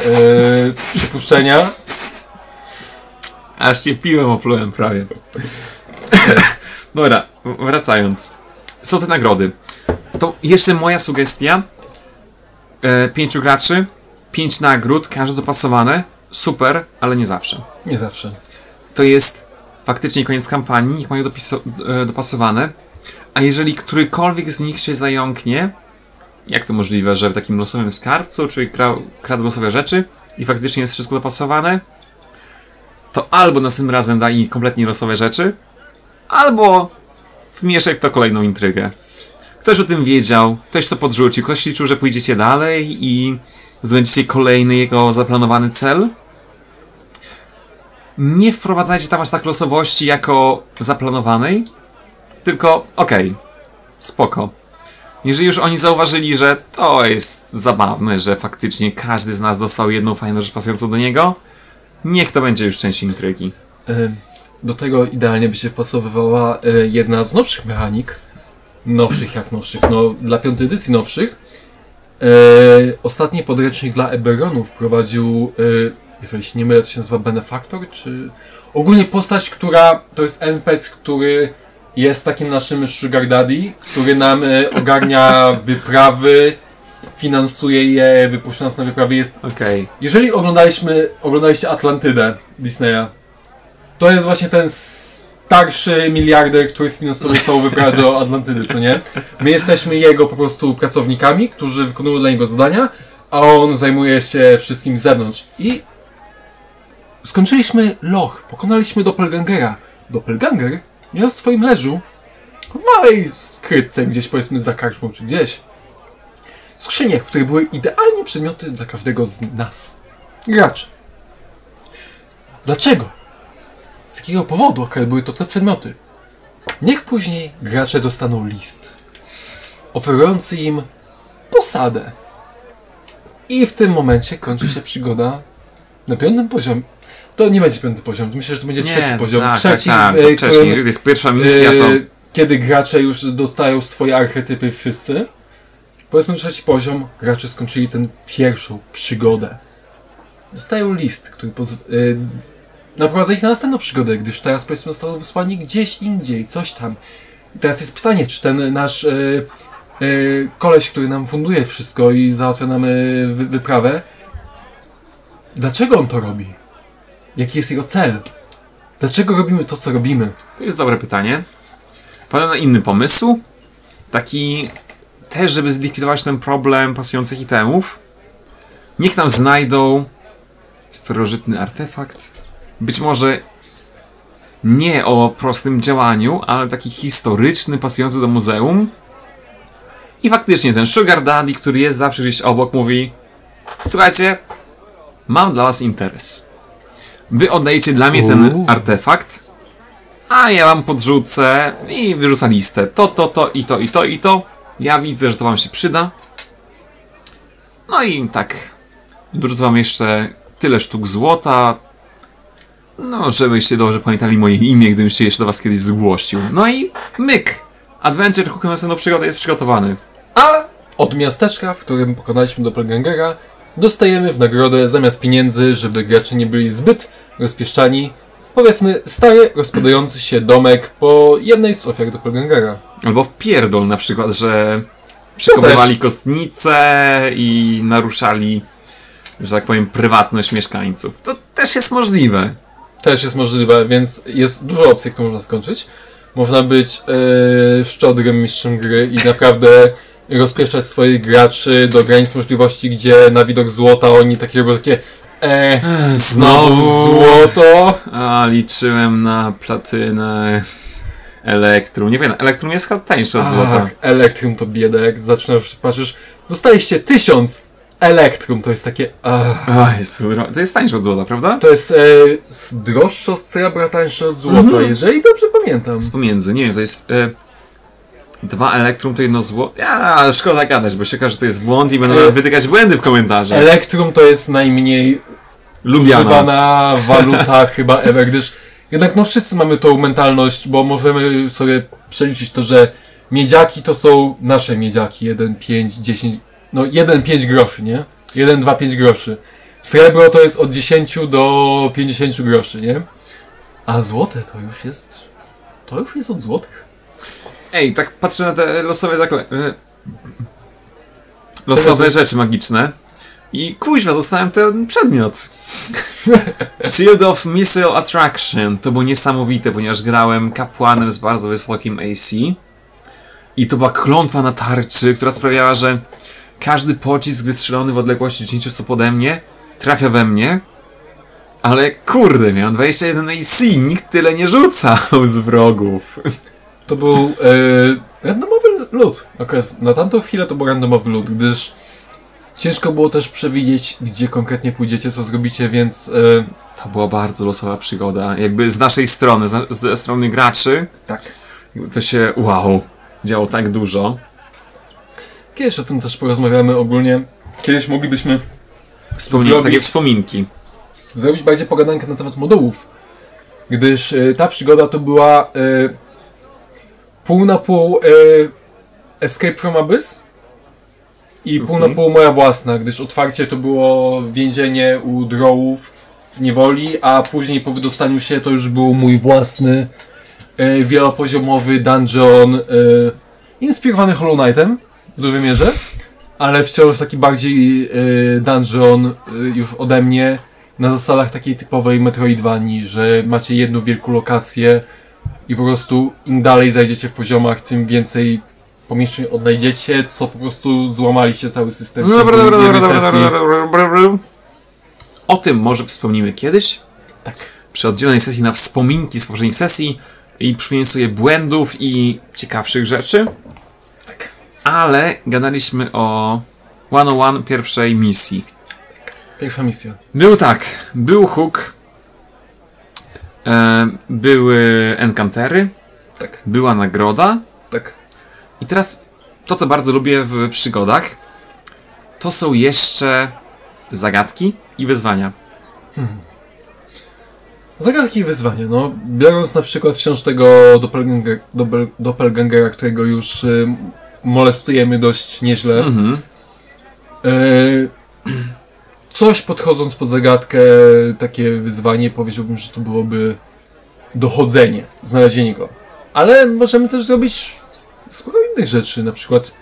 przypuszczenia. Aż cię piłem oplułem prawie. Dobra, wracając. Są te nagrody. To jeszcze moja sugestia. E, pięciu graczy, pięć nagród, każde dopasowane. Super, ale nie zawsze. Nie zawsze. To jest faktycznie koniec kampanii, niech mają e, dopasowane. A jeżeli którykolwiek z nich się zająknie jak to możliwe, że w takim losowym skarbcu grał, kradł losowe rzeczy i faktycznie jest wszystko dopasowane, to albo następnym razem daj kompletnie losowe rzeczy, albo wmieszaj w to kolejną intrygę. Ktoś o tym wiedział, ktoś to podrzucił, ktoś liczył, że pójdziecie dalej i zdobędziecie kolejny jego zaplanowany cel. Nie wprowadzajcie tam aż tak losowości jako zaplanowanej, tylko okej, spoko. Jeżeli już oni zauważyli, że to jest zabawne, że faktycznie każdy z nas dostał jedną fajną rzecz pasującą do niego, niech to będzie już część intrygi. E, Do tego idealnie by się wpasowywała e, jedna z nowszych mechanik. Nowszych jak nowszych, no dla piątej edycji nowszych. E, ostatni podręcznik dla Eberonu wprowadził, e, jeżeli się nie mylę, to się nazywa Benefaktor, czy... Ogólnie postać, która to jest NPC, który jest takim naszym sugar daddy, który nam ogarnia wyprawy, finansuje je, wypuszcza nas na wyprawy, jest Okej. jeżeli oglądaliśmy, oglądaliście Atlantydę Disneya, to jest właśnie ten starszy miliarder, który sfinansuje całą wyprawę do Atlantydy, co nie? My jesteśmy jego po prostu pracownikami, którzy wykonują dla niego zadania, a on zajmuje się wszystkim z zewnątrz. I skończyliśmy loch, pokonaliśmy Doppelgangera. Doppelganger miał w swoim leżu, w małej skrytce gdzieś powiedzmy za karczmą czy gdzieś, skrzynię, w której były idealnie przedmioty dla każdego z nas. Graczy. Dlaczego? Z jakiego powodu akurat były to te przedmioty? Niech później gracze dostaną list oferujący im posadę. I w tym momencie kończy się przygoda na piątym poziomie. To nie będzie piąty poziom, myślę, że to będzie trzeci poziom. tak, trzeci, tak, tak, e, to wcześniej. Jeżeli jest pierwsza misja, to... Yy, Kiedy gracze już dostają swoje archetypy wszyscy. Powiedzmy trzeci poziom, gracze skończyli tę pierwszą przygodę. Dostają list, który yy, naprowadza ich na następną przygodę, gdyż teraz powiedzmy zostaną wysłani gdzieś indziej, coś tam. I teraz jest pytanie, czy ten nasz yy, yy, koleś, który nam funduje wszystko i załatwia nam yy, wy, wyprawę, dlaczego on to robi? Jaki jest jego cel? Dlaczego robimy to, co robimy? To jest dobre pytanie. Padłem na inny pomysł. Taki też, żeby zlikwidować ten problem pasujących itemów. Niech nam znajdą starożytny artefakt. Być może nie o prostym działaniu, ale taki historyczny, pasujący do muzeum. I faktycznie ten Sugar Daddy, który jest zawsze gdzieś obok, mówi Słuchajcie, mam dla was interes. Wy oddajecie dla mnie ten Uuu. artefakt, a ja wam podrzucę i wyrzucę listę. To, to, to i to, i to, i to. Ja widzę, że to wam się przyda. No i tak. Dorzucę wam jeszcze tyle sztuk złota. No, żebyście dobrze pamiętali moje imię, gdybym się jeszcze do was kiedyś zgłosił. No i myk! Adventure Hook na przygodę jest przygotowany. A od miasteczka, w którym pokonaliśmy Doppelgangera, dostajemy w nagrodę zamiast pieniędzy, żeby gracze nie byli zbyt rozpieszczani, powiedzmy stary, rozpadający się domek po jednej z ofiar Doppelgangera. Albo w pierdol na przykład, że przekopywali kostnice i naruszali, że tak powiem, prywatność mieszkańców. To też jest możliwe. Też jest możliwe, więc jest dużo opcji, które można skończyć. Można być yy, szczodrym mistrzem gry i naprawdę rozpieszczać swoich graczy do granic możliwości, gdzie na widok złota oni takie robią takie e, znowu złoto. A, liczyłem na platynę. Elektrum. Nie wiem, Elektrum jest chyba tańsze od złota. Tak, Elektrum to biedek. Zaczynasz, patrzysz, dostaliście tysiąc Elektrum, to jest takie. Ach. Ro- to jest tańsze od złota, prawda? To jest e, droższe od srebra, tańsze od złota, Mhm. jeżeli dobrze pamiętam. Z pomiędzy, nie wiem, to jest... E, dwa Elektrum to jedno złoto. Ja, szkoda gadać, bo się okaże, że to jest błąd i będą E, wytykać błędy w komentarzach. Elektrum to jest najmniej Lubiana. używana waluta chyba ever, gdyż jednak no wszyscy mamy tą mentalność, bo możemy sobie przeliczyć to, że miedziaki to są nasze miedziaki, 1, 5, 10, no 1, 5 groszy, nie? 1, 2, 5 groszy. Srebro to jest od 10 do 50 groszy, nie? A złote to już jest, to już jest od złotych. Ej, tak patrzę na te losowe zakle... e, Losowe rzeczy magiczne. I kuźwa, dostałem ten przedmiot. Shield of Missile Attraction. To było niesamowite, ponieważ grałem kapłanem z bardzo wysokim AC. I to była klątwa na tarczy, która sprawiała, że każdy pocisk wystrzelony w odległości 10 stóp ode mnie trafia we mnie. Ale kurde, miałem 21 AC, nikt tyle nie rzucał z wrogów. To był e, randomowy lód. Na tamtą chwilę to był randomowy lód, gdyż ciężko było też przewidzieć, gdzie konkretnie pójdziecie, co zrobicie, więc e, To była bardzo losowa przygoda. Jakby z naszej strony, z ze strony graczy, tak. to się wow, działo tak dużo. Kiedyś o tym też porozmawiamy ogólnie. Kiedyś moglibyśmy Wspomnij, Zrobić- takie wspominki. zrobić bardziej pogadankę na temat modułów. Gdyż e, ta przygoda to była e, pół na pół e, Escape from Abyss i pół Mhm. na pół moja własna, gdyż otwarcie to było więzienie u drołów w niewoli, a później po wydostaniu się to już był mój własny e, wielopoziomowy dungeon e, inspirowany Hollow Knightem w dużej mierze, ale wciąż taki bardziej dungeon już ode mnie na zasadach takiej typowej Metroidvanii, że macie jedną wielką lokację i po prostu im dalej zajdziecie w poziomach, tym więcej pomieszczeń odnajdziecie, co po prostu złamaliście cały system w No ciągu dobra, dobra, jednej dobra, dobra, sesji. dobra, dobra, dobra. O tym może wspomnimy kiedyś. Tak. Przy oddzielnej sesji na wspominki z poprzednich sesji i przypomnienie sobie błędów i ciekawszych rzeczy. Tak. Ale gadaliśmy o 101 pierwszej misji. Pierwsza misja. Był tak, był hook, były encantery, Tak, była nagroda tak. i teraz to, co bardzo lubię w przygodach, to są jeszcze zagadki i wyzwania. Zagadki i wyzwania, no. Biorąc na przykład wciąż tego doppelganger, doppel, doppelgangera, którego już y, molestujemy dość nieźle. Mhm. E, coś podchodząc po zagadkę, takie wyzwanie, powiedziałbym, że to byłoby dochodzenie, znalezienie go. Ale możemy też zrobić sporo innych rzeczy, na przykład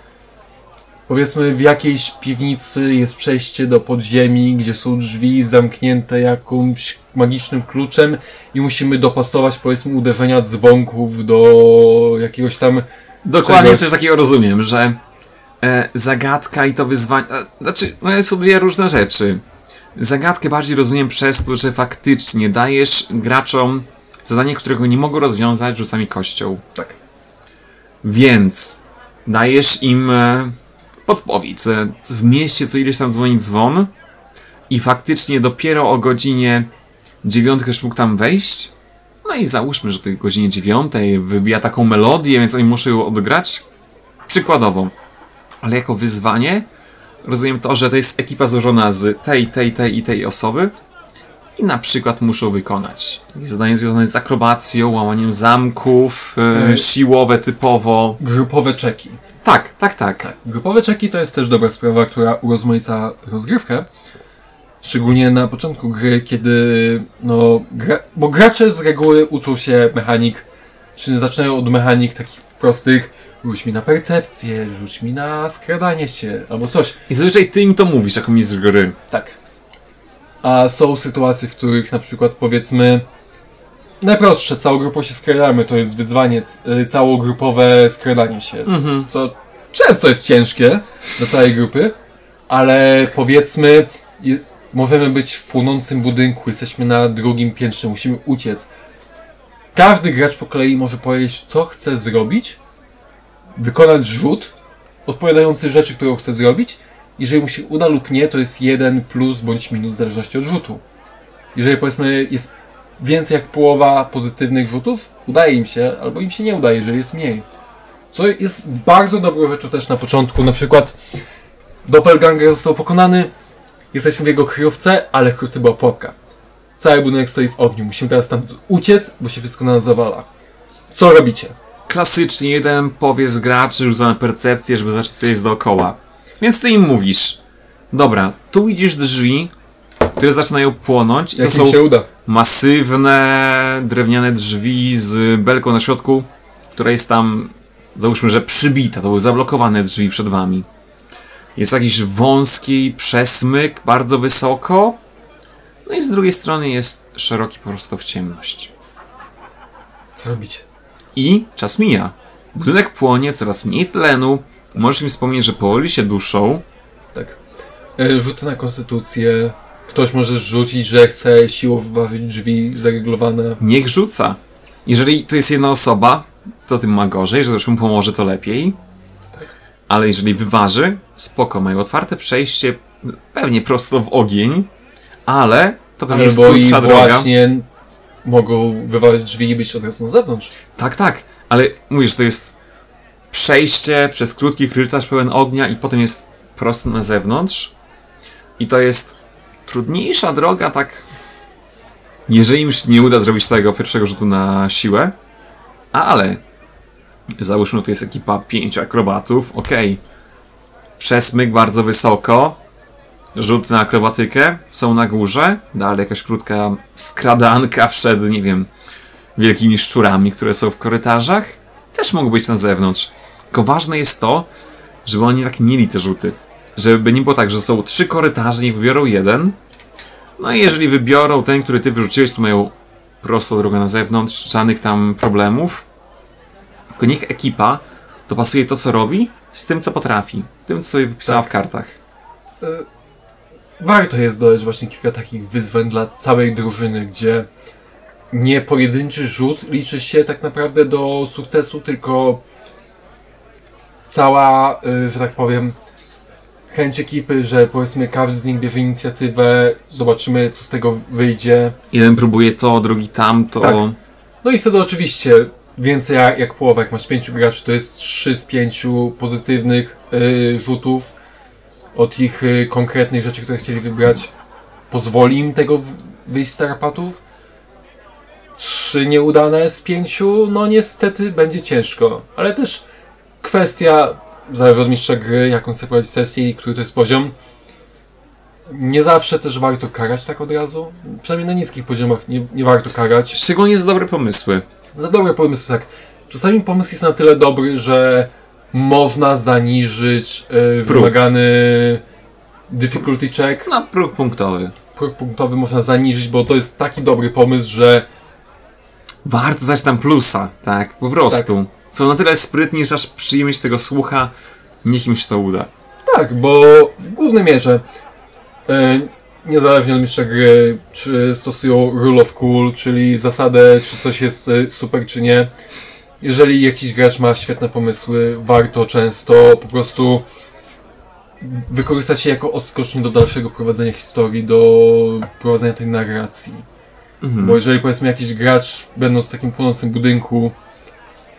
powiedzmy w jakiejś piwnicy jest przejście do podziemi, gdzie są drzwi zamknięte jakimś magicznym kluczem i musimy dopasować powiedzmy uderzenia dzwonków do jakiegoś tam Dokładnie Czegoś- coś takiego rozumiem, że e, zagadka i to wyzwanie. E, znaczy, no jest to dwie różne rzeczy. Zagadkę bardziej rozumiem przez to, że faktycznie dajesz graczom zadanie, którego nie mogą rozwiązać rzucami kością. tak. Więc dajesz im e, podpowiedź. W mieście co ileś tam dzwoni dzwon i faktycznie dopiero o godzinie dziewiątej już mógł tam wejść. No i załóżmy, że o tej godzinie dziewiątej wybija taką melodię, więc oni muszą ją odgrać. Przykładowo. Ale jako wyzwanie rozumiem to, że to jest ekipa złożona z tej, tej, tej i tej osoby i na przykład muszą wykonać zadanie związane z akrobacją, łamaniem zamków, E, siłowe typowo. Grupowe czeki. Tak, tak, tak. Tak. Grupowe czeki to jest też dobra sprawa, która urozmaica rozgrywkę. Szczególnie na początku gry, kiedy no, gra, bo gracze z reguły uczą się mechanik, czy zaczynają od mechanik takich prostych, rzuć mi na percepcję, rzuć mi na skradanie się, albo coś. I zazwyczaj ty im to mówisz jako mistrz gry. Tak. A są sytuacje, w których na przykład powiedzmy najprostsze, całą grupą się skradamy, to jest wyzwanie, y, całogrupowe skradanie się Mhm. co często jest ciężkie dla całej grupy, ale powiedzmy, możemy być w płonącym budynku, jesteśmy na drugim piętrze, musimy uciec. Każdy gracz po kolei może powiedzieć, co chce zrobić, wykonać rzut odpowiadający rzeczy, którą chce zrobić. Jeżeli mu się uda lub nie, to jest jeden plus bądź minus w zależności od rzutu. Jeżeli powiedzmy jest więcej jak połowa pozytywnych rzutów, udaje im się, albo im się nie udaje, jeżeli jest mniej. Co jest bardzo dobrą rzeczą też na początku. Na przykład Doppelganger został pokonany, jesteśmy w jego kryjówce, ale w kryjówce była pułapka. Cały budynek stoi w ogniu. Musimy teraz tam uciec, bo się wszystko na nas zawala. Co robicie? Klasycznie jeden powie z graczy rzuca na percepcję, żeby zacząć coś dookoła. Więc ty im mówisz. Dobra, tu widzisz drzwi, które zaczynają płonąć. I Jak to im są się uda? masywne drewniane drzwi z belką na środku, która jest tam, załóżmy, że przybita. To były zablokowane drzwi przed wami. Jest jakiś wąski przesmyk, bardzo wysoko. No i z drugiej strony jest szeroki po prostu w ciemność. Co robicie? I czas mija. Budynek płonie, coraz mniej tlenu. Możesz mi wspomnieć, że powoli się duszą. Tak. E, Rzuty na konstytucję. Ktoś może rzucić, że chce siłą wyważyć drzwi zareglowane. Niech rzuca. Jeżeli to jest jedna osoba, to tym ma gorzej, że ktoś mu pomoże, to lepiej. Ale jeżeli wyważy, spoko, mają otwarte przejście, pewnie prosto w ogień, ale to pewnie jest Albo i krótsza droga. właśnie mogą wyważyć drzwi i być od razu na zewnątrz. Tak, tak, ale mówisz, to jest przejście przez krótki korytarz pełen ognia i potem jest prosto na zewnątrz. I to jest trudniejsza droga, tak. Jeżeli im się nie uda zrobić tego pierwszego rzutu na siłę, ale załóżmy, to jest ekipa pięciu akrobatów, okej. Przesmyk bardzo wysoko, rzut na akrobatykę, są na górze, dalej jakaś krótka skradanka przed, nie wiem, wielkimi szczurami, które są w korytarzach, też mogą być na zewnątrz. Tylko ważne jest to, żeby oni tak mieli te rzuty. Żeby nie było tak, że są trzy korytarze, niech wybiorą jeden. No i jeżeli wybiorą ten, który ty wyrzuciłeś, to mają prostą drogę na zewnątrz, żadnych tam problemów. Tylko niech ekipa dopasuje to, co robi, z tym, co potrafi. Tym, co sobie wypisała w kartach. E, Warto jest dodać właśnie kilka takich wyzwań dla całej drużyny, gdzie nie pojedynczy rzut liczy się tak naprawdę do sukcesu, tylko cała, y, że tak powiem, chęć ekipy, że powiedzmy każdy z nich bierze inicjatywę, zobaczymy co z tego wyjdzie. Jeden próbuje to, drugi tamto. Tak. No i wtedy oczywiście więcej jak, jak połowa, jak masz pięciu graczy, to jest trzy z pięciu pozytywnych y, rzutów od ich y, konkretnych rzeczy, które chcieli wybrać. Pozwoli im tego wyjść z tarapatów. Trzy nieudane z pięciu, no niestety będzie ciężko. Ale też kwestia, zależy od mistrza gry, jaką chce prowadzić sesję i który to jest poziom. Nie zawsze też warto karać tak od razu. Przynajmniej na niskich poziomach nie, nie warto karać. Szczególnie za dobre pomysły. Za dobre pomysły, tak. Czasami pomysł jest na tyle dobry, że można zaniżyć e, wymagany difficulty check. Na próg punktowy. Próg punktowy można zaniżyć, bo to jest taki dobry pomysł, że Warto dać tam plusa, tak, po prostu. Są na tyle sprytni, że aż przyjemność tego słucha, niech im się to uda. tak, bo w głównej mierze e, niezależnie od mistrza gry, czy stosują rule of cool, czyli zasadę, czy coś jest e, super, czy nie. Jeżeli jakiś gracz ma świetne pomysły, warto często po prostu wykorzystać je jako odskocznię do dalszego prowadzenia historii, do prowadzenia tej narracji. Mhm. Bo jeżeli powiedzmy jakiś gracz, będąc w takim płonącym budynku,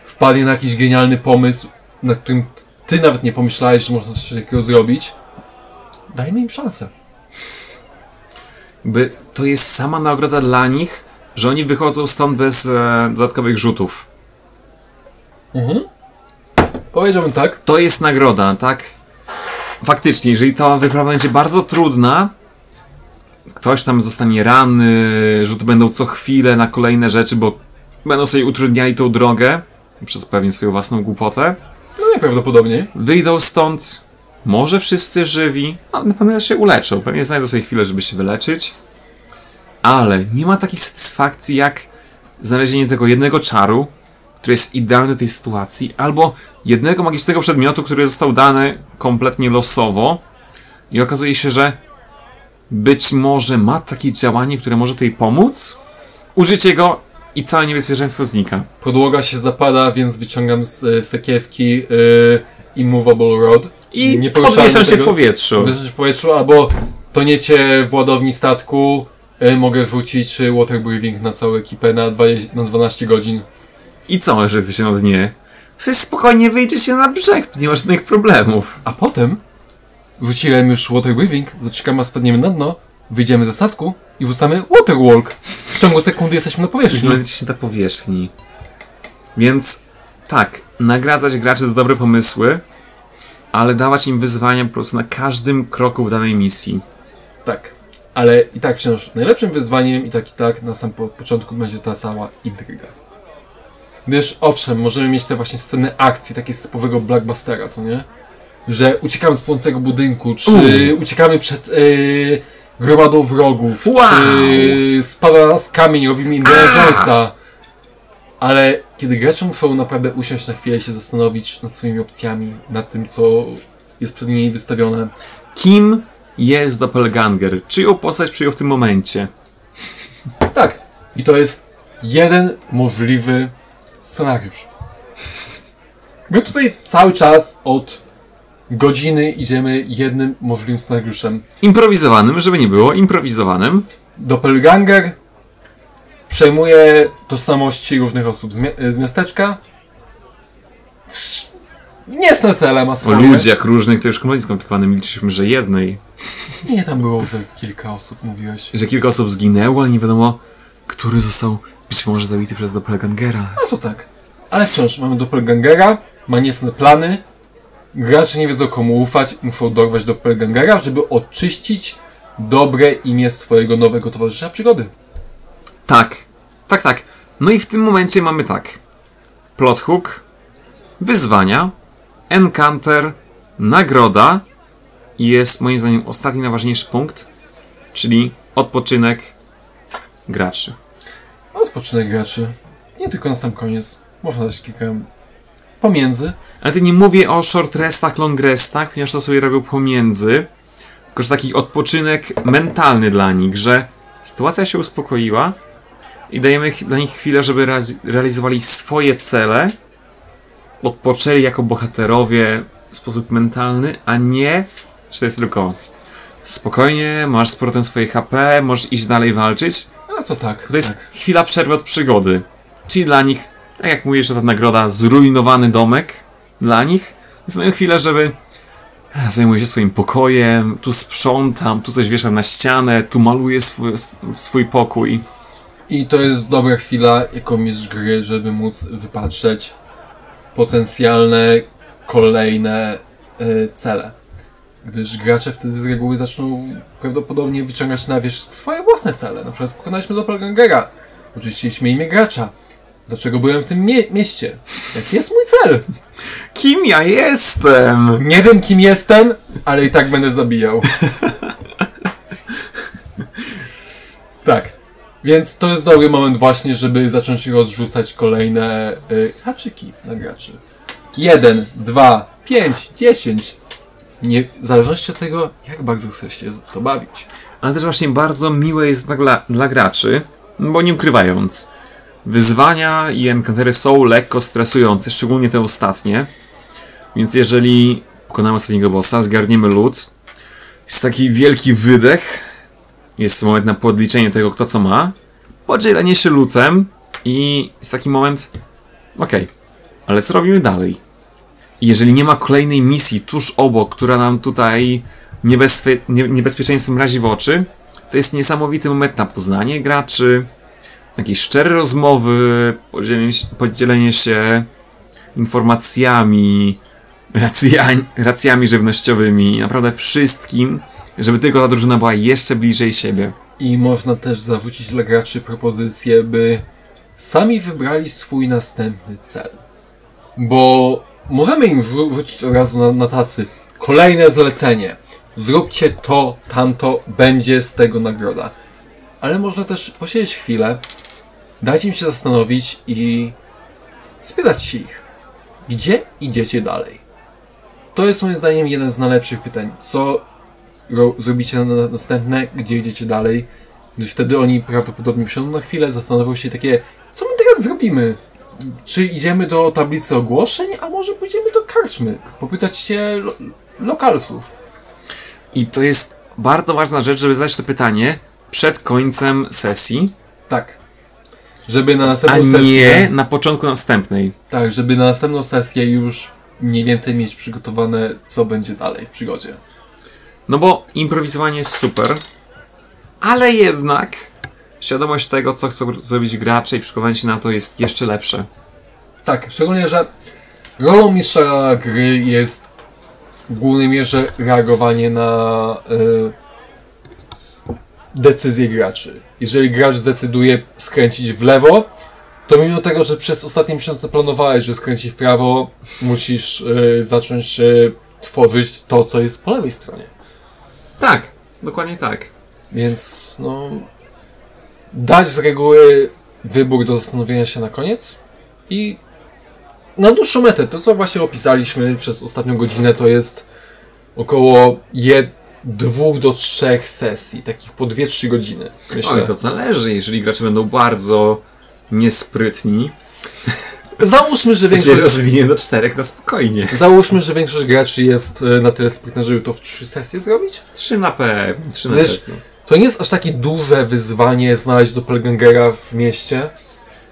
wpadnie na jakiś genialny pomysł, nad którym ty nawet nie pomyślałeś, że można coś takiego zrobić, dajmy im szansę. By to jest sama nagroda dla nich, że oni wychodzą stąd bez e, dodatkowych rzutów. Mhm. Powiedziałbym tak. To jest nagroda, tak? Faktycznie, jeżeli ta wyprawa będzie bardzo trudna, ktoś tam zostanie ranny, rzuty będą co chwilę na kolejne rzeczy, bo będą sobie utrudniali tą drogę przez pewnie swoją własną głupotę. No najprawdopodobniej. Wyjdą stąd, może wszyscy żywi, a na pewno się uleczą, pewnie znajdą sobie chwilę, żeby się wyleczyć. Ale nie ma takiej satysfakcji jak znalezienie tego jednego czaru, który jest idealny tej sytuacji, albo jednego magicznego przedmiotu, który został dany kompletnie losowo i okazuje się, że być może ma takie działanie, które może tutaj pomóc. Użycie go i całe niebezpieczeństwo znika. Podłoga się zapada, więc wyciągam z e, sekiewki y, Immovable Rod. I Nie podwieszam się w powietrzu. Uderzyć w powietrzu, albo toniecie w ładowni statku, y, mogę rzucić water breathing na całą ekipę na, 20, na 12 godzin. I co, że jesteście na dnie? Sobie spokojnie wyjdziecie na brzeg, nie ma żadnych problemów. A potem rzuciłem już water breathing, zaczekamy, spadniemy na dno, wyjdziemy ze statku i rzucamy water walk. W ciągu sekundy jesteśmy na powierzchni. znajdziecie na powierzchni. Więc tak, nagradzać graczy za dobre pomysły, ale dawać im wyzwania po prostu na każdym kroku w danej misji. Tak. Ale i tak wciąż najlepszym wyzwaniem i tak i tak na sam po początku będzie ta cała intryga. Gdyż owszem, możemy mieć te właśnie sceny akcji, takie z typowego blockbustera, co nie? Że uciekamy z płonącego budynku, czy uciekamy przed yy, gromadą wrogów, Wow! czy spada na nas kamień, robimy Indiana Jonesa. Ale kiedy gracze muszą naprawdę usiąść na chwilę i się zastanowić nad swoimi opcjami, nad tym, co jest przed nimi wystawione, Kim jest Doppelganger? Czyją postać przyjął w tym momencie? Tak. I to jest jeden możliwy scenariusz. My tutaj cały czas od godziny idziemy jednym możliwym scenariuszem. Improwizowanym, żeby nie było, improwizowanym. Doppelganger przejmuje tożsamości różnych osób z, mia- z miasteczka. Nie z celem, a O swoje. ludziach różnych, to już kompletnie skomplikowane. Liczyliśmy, że jednej. Nie, tam było, że kilka osób mówiłeś. Że kilka osób zginęło, ale nie wiadomo, który został być może zabity przez Doppelgangera. No to tak. Ale wciąż mamy Doppelgangera, ma niecne plany. Gracze nie wiedzą komu ufać, muszą dorwać Doppelgangera, żeby oczyścić dobre imię swojego nowego towarzysza przygody. Tak, tak, tak. No i w tym momencie mamy tak. Plot hook, wyzwania, encounter, nagroda i jest moim zdaniem ostatni najważniejszy punkt, czyli odpoczynek graczy. Odpoczynek graczy. Nie tylko na sam koniec. Można dać kilka pomiędzy. Ale tu nie mówię o short restach, long restach, ponieważ to sobie robią pomiędzy. Tylko, że taki odpoczynek mentalny dla nich, że sytuacja się uspokoiła i dajemy dla nich chwilę, żeby realizowali swoje cele, odpoczęli jako bohaterowie w sposób mentalny, a nie, że to jest tylko spokojnie, masz z powrotem swoje HP, możesz iść dalej walczyć. A to tak. To jest tak. chwila przerwy od przygody. Czyli dla nich, tak jak mówisz, że ta nagroda zrujnowany domek dla nich, więc mają chwilę, żeby e, zajmuję się swoim pokojem, tu sprzątam, tu coś wieszam na ścianę, tu maluję swój, sw- swój pokój. I to jest dobra chwila jako mistrz gry, żeby móc wypatrzeć potencjalne kolejne e, cele. Gdyż gracze wtedy z reguły zaczną prawdopodobnie wyciągać na wierzch swoje własne cele. Na przykład pokonaliśmy Doppelgangera. Oczyściliśmy imię gracza. Dlaczego byłem w tym mie- mieście? Jaki jest mój cel? Kim ja jestem? Nie wiem kim jestem, ale i tak będę zabijał. tak. Więc to jest dobry moment właśnie, żeby zacząć rozrzucać kolejne y, haczyki na graczy. Jeden, dwa, pięć, dziesięć. Nie, w zależności od tego, jak bardzo chcesz się w to bawić. Ale też właśnie bardzo miłe jest dla, dla graczy, bo nie ukrywając, wyzwania i encountery są lekko stresujące, szczególnie te ostatnie. Więc jeżeli pokonamy ostatniego bossa, zgarniemy lód, jest taki wielki wydech, jest moment na podliczenie tego, kto co ma, podzielenie się lutem i jest taki moment, okej, ale co robimy dalej? Jeżeli nie ma kolejnej misji tuż obok, która nam tutaj niebezpie- nie- niebezpieczeństwem razi w oczy, to jest niesamowity moment na poznanie graczy, jakieś szczere rozmowy, podzielenie, podzielenie się informacjami, racjami, racjami żywnościowymi, naprawdę wszystkim, żeby tylko ta drużyna była jeszcze bliżej siebie. I można też zarzucić dla graczy propozycję, by sami wybrali swój następny cel. Bo możemy im rzu- rzucić od razu na, na tacy kolejne zlecenie. Zróbcie to, tamto, będzie z tego nagroda. Ale można też posiedzieć chwilę, dać im się zastanowić i spytać się ich, gdzie idziecie dalej. To jest moim zdaniem jeden z najlepszych pytań. Co ro- zrobicie na następne, gdzie idziecie dalej, gdyż wtedy oni prawdopodobnie wsiądą na chwilę, zastanowią się takie, co my teraz zrobimy? Czy idziemy do tablicy ogłoszeń, a może pójdziemy do karczmy, popytać się lo- lokalsów. I to jest bardzo ważna rzecz, żeby zadać to pytanie przed końcem sesji, Tak. Żeby na a następną nie sesję, na początku następnej. tak, żeby na następną sesję już mniej więcej mieć przygotowane, co będzie dalej w przygodzie. No bo improwizowanie jest super, ale jednak świadomość tego, co chcą zrobić gracze i przygotowanie się na to jest jeszcze lepsze. Tak, szczególnie, że rolą mistrza gry jest w głównej mierze reagowanie na y, decyzje graczy. Jeżeli gracz zdecyduje skręcić w lewo, to mimo tego, że przez ostatnie miesiące planowałeś, że skręci w prawo, musisz y, zacząć y, tworzyć to, co jest po lewej stronie. Tak, dokładnie tak. Więc no. Dać z reguły wybór do zastanowienia się na koniec i na dłuższą metę, to co właśnie opisaliśmy przez ostatnią godzinę, to jest około jed, dwóch do trzech sesji, takich po 2-3 godziny. Myślę. Oj, to zależy, jeżeli gracze będą bardzo niesprytni, Załóżmy, że to się większość, rozwinie do czterech na spokojnie. załóżmy, że większość graczy jest e, na tyle sprytna, żeby to w trzy sesje zrobić. Trzy na pewno, trzy na pewno. To nie jest aż takie duże wyzwanie znaleźć doppelgangera w mieście.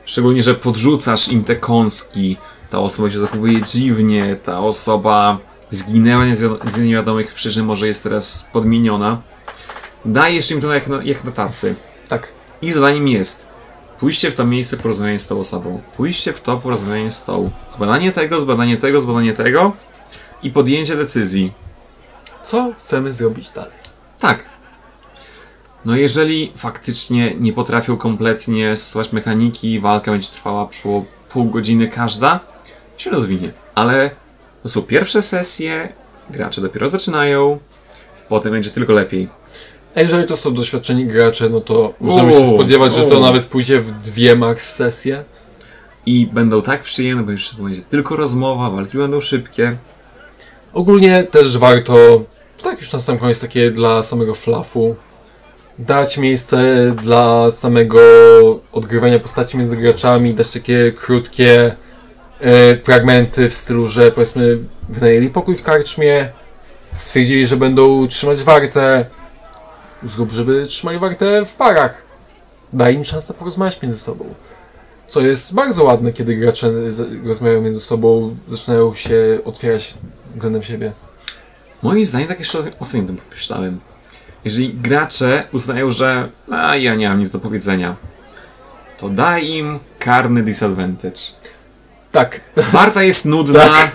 Szczególnie, że podrzucasz im te kąski, ta osoba się zachowuje dziwnie, ta osoba zginęła z wiado- z niewiadomych przyczyn, może jest teraz podmieniona. Dajesz im to jak na, jak na tacy. Tak. Ich zadaniem jest pójście w to miejsce, porozmawianie z tą osobą. Pójście w to, porozmawianie z tą. Zbadanie tego, zbadanie tego, zbadanie tego i podjęcie decyzji. Co chcemy zrobić dalej? Tak. No jeżeli faktycznie nie potrafią kompletnie stosować mechaniki, walka będzie trwała po pół godziny każda, się rozwinie. Ale to są pierwsze sesje, gracze dopiero zaczynają, potem będzie tylko lepiej. A jeżeli to są doświadczeni gracze, no to możemy się spodziewać, że to nawet pójdzie w dwie max sesje. I będą tak przyjemne, bo będzie tylko rozmowa, walki będą szybkie. Ogólnie też warto, tak już na sam koniec takie dla samego flafu, dać miejsce dla samego odgrywania postaci między graczami, dać takie krótkie e, fragmenty w stylu, że powiedzmy wynajęli pokój w karczmie, stwierdzili, że będą trzymać wartę, zrób, żeby trzymali wartę w parach. Daj im szansę porozmawiać między sobą. Co jest bardzo ładne, kiedy gracze rozmawiają między sobą, zaczynają się otwierać względem siebie. Moim zdaniem, tak jeszcze ostatnio tym pomyślałem. Jeżeli gracze uznają, że a ja nie mam nic do powiedzenia, to daj im karny disadvantage. Tak, Warta jest nudna, Tak.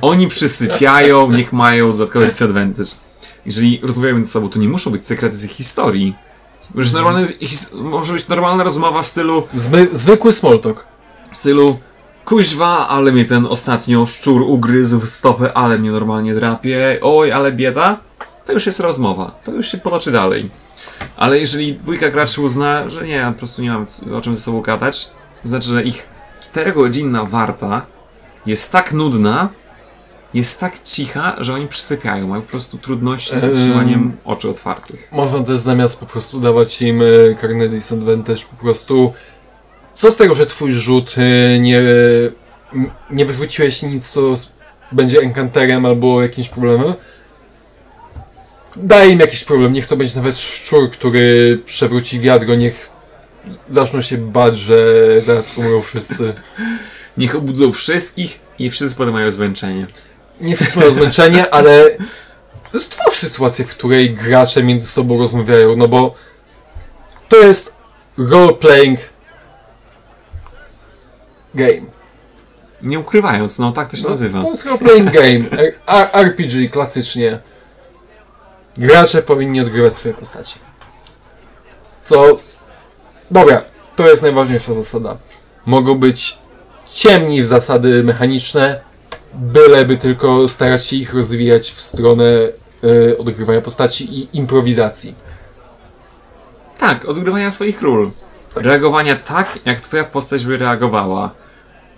oni przysypiają, niech mają dodatkowy disadvantage. Jeżeli rozmawiają między sobą, to nie muszą być sekrety z ich historii. Już normalny, his, może być normalna rozmowa w stylu, Zmy, zwykły small talk. w stylu Kuźwa, ale mnie ten ostatnio szczur ugryzł w stopę, ale mnie normalnie drapie. Oj, ale bieda. To już jest rozmowa. To już się potoczy dalej. Ale jeżeli dwójka graczy uzna, że nie, po prostu nie mam o czym ze sobą gadać, to znaczy, że ich 4-godzinna warta jest tak nudna, jest tak cicha, że oni przysypiają. Mają po prostu trudności z Ehm. utrzymaniem oczu otwartych. Można też zamiast po prostu dawać im e, karny disadvantage po prostu co z tego, że twój rzut e, nie, m- nie wyrzuciłeś nic, co będzie enkanterem albo jakimś problemem. Daj im jakiś problem, niech to będzie nawet szczur, który przewróci wiadro, niech zaczną się bać, że zaraz umrą wszyscy. Niech obudzą wszystkich i wszyscy potem mają zmęczenie. nie wszyscy mają zmęczenie, ale stwórz sytuację, w której gracze między sobą rozmawiają, no bo to jest role-playing game. Nie ukrywając, no tak to się No, nazywa. To jest role-playing game. RPG klasycznie. Gracze powinni odgrywać swoje postaci. Co... Dobra, to jest najważniejsza zasada. Mogą być ciemni w zasady mechaniczne, byleby tylko starać się ich rozwijać w stronę e, odgrywania postaci i improwizacji. Tak, odgrywania swoich ról. Reagowania tak, jak twoja postać by reagowała.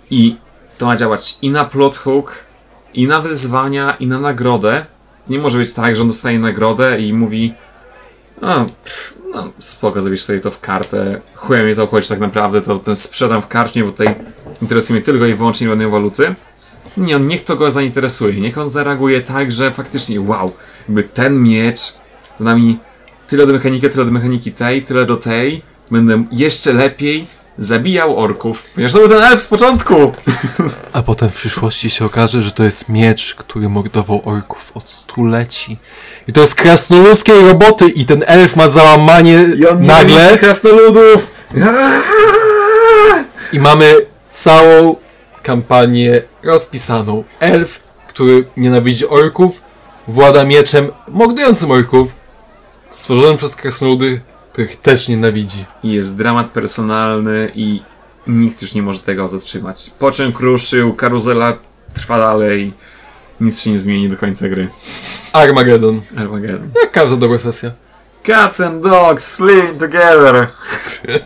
I to ma działać i na plot hook, i na wyzwania, i na nagrodę. Nie może być tak, że on dostaje nagrodę i mówi o, pff, no spoko, zrobisz sobie to w kartę. Chuja mnie to obchodzi tak naprawdę, to ten sprzedam w karcie, bo tutaj interesuje mnie tylko i wyłącznie ładnej waluty. Nie, on niech to go zainteresuje, niech on zareaguje tak, że faktycznie wow, jakby ten miecz to da mi tyle do mechaniki, tyle do mechaniki tej, tyle do tej. Będę jeszcze lepiej zabijał orków. Ponieważ to był ten elf z początku! A potem w przyszłości się okaże, że to jest miecz, który mordował orków od stuleci. I to jest krasnoludzkiej roboty i ten elf ma załamanie nagle krasnoludów! i mamy całą kampanię rozpisaną. Elf, który nienawidzi orków, włada mieczem mordującym orków, stworzonym przez krasnoludy, których też nienawidzi. Jest dramat personalny i nikt już nie może tego zatrzymać. Poczęk ruszył, karuzela trwa dalej. Nic się nie zmieni do końca gry. Armageddon. Armageddon. Jak każda dobra sesja. Cats and dogs sleeping together.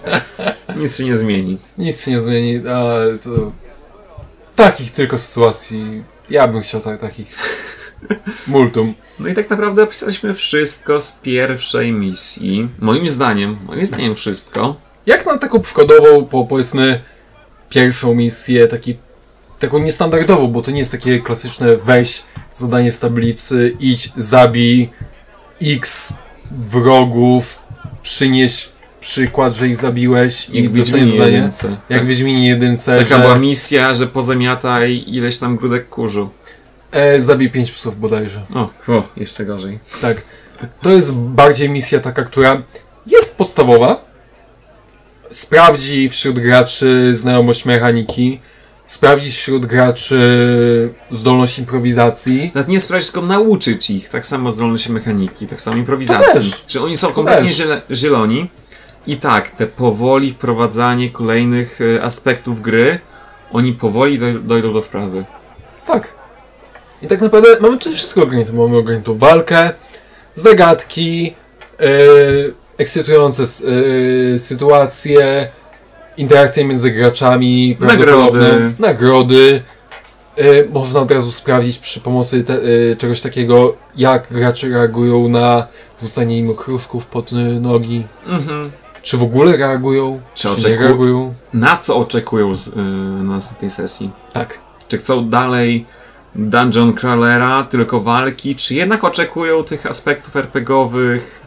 Nic się nie zmieni. Nic się nie zmieni, ale to... Takich tylko sytuacji... Ja bym chciał tak, takich... Multum. No i tak naprawdę opisaliśmy wszystko z pierwszej misji. Moim zdaniem, moim zdaniem wszystko. Jak na taką przykładową, po powiedzmy pierwszą misję, taki, taką niestandardową, bo to nie jest takie klasyczne weź zadanie z tablicy, idź, zabij x wrogów, przynieś przykład, że ich zabiłeś i Jak w dostaniesz zadanie. jedynce. Jak Tak. Wiedźminie jedynce, Taka że była misja, że pozamiataj ileś tam grudek kurzu. E, zabij pięć psów bodajże. O, o, jeszcze gorzej. Tak. To jest bardziej misja taka, która jest podstawowa. Sprawdzi wśród graczy znajomość mechaniki. Sprawdzi wśród graczy zdolność improwizacji. Nawet nie sprawdzić, tylko nauczyć ich. Tak samo zdolności mechaniki, tak samo improwizacji. Że oni są To kompletnie zieloni. I tak, te powoli wprowadzanie kolejnych e, aspektów gry, oni powoli doj- dojdą do wprawy. Tak. I tak naprawdę mamy tutaj wszystko ogarnięte. Mamy ogarniętą walkę, zagadki, yy, ekscytujące yy, sytuacje, interakcje między graczami, Nagrody. nagrody. Yy, można od razu sprawdzić przy pomocy te, yy, czegoś takiego, jak gracze reagują na rzucanie im okruszków pod yy, nogi. Mhm. Czy w ogóle reagują, Czy czy, nie reagują. Na co oczekują z, y, na następnej sesji? Tak. Czy chcą dalej dungeon crawlera, tylko walki, czy jednak oczekują tych aspektów RPGowych,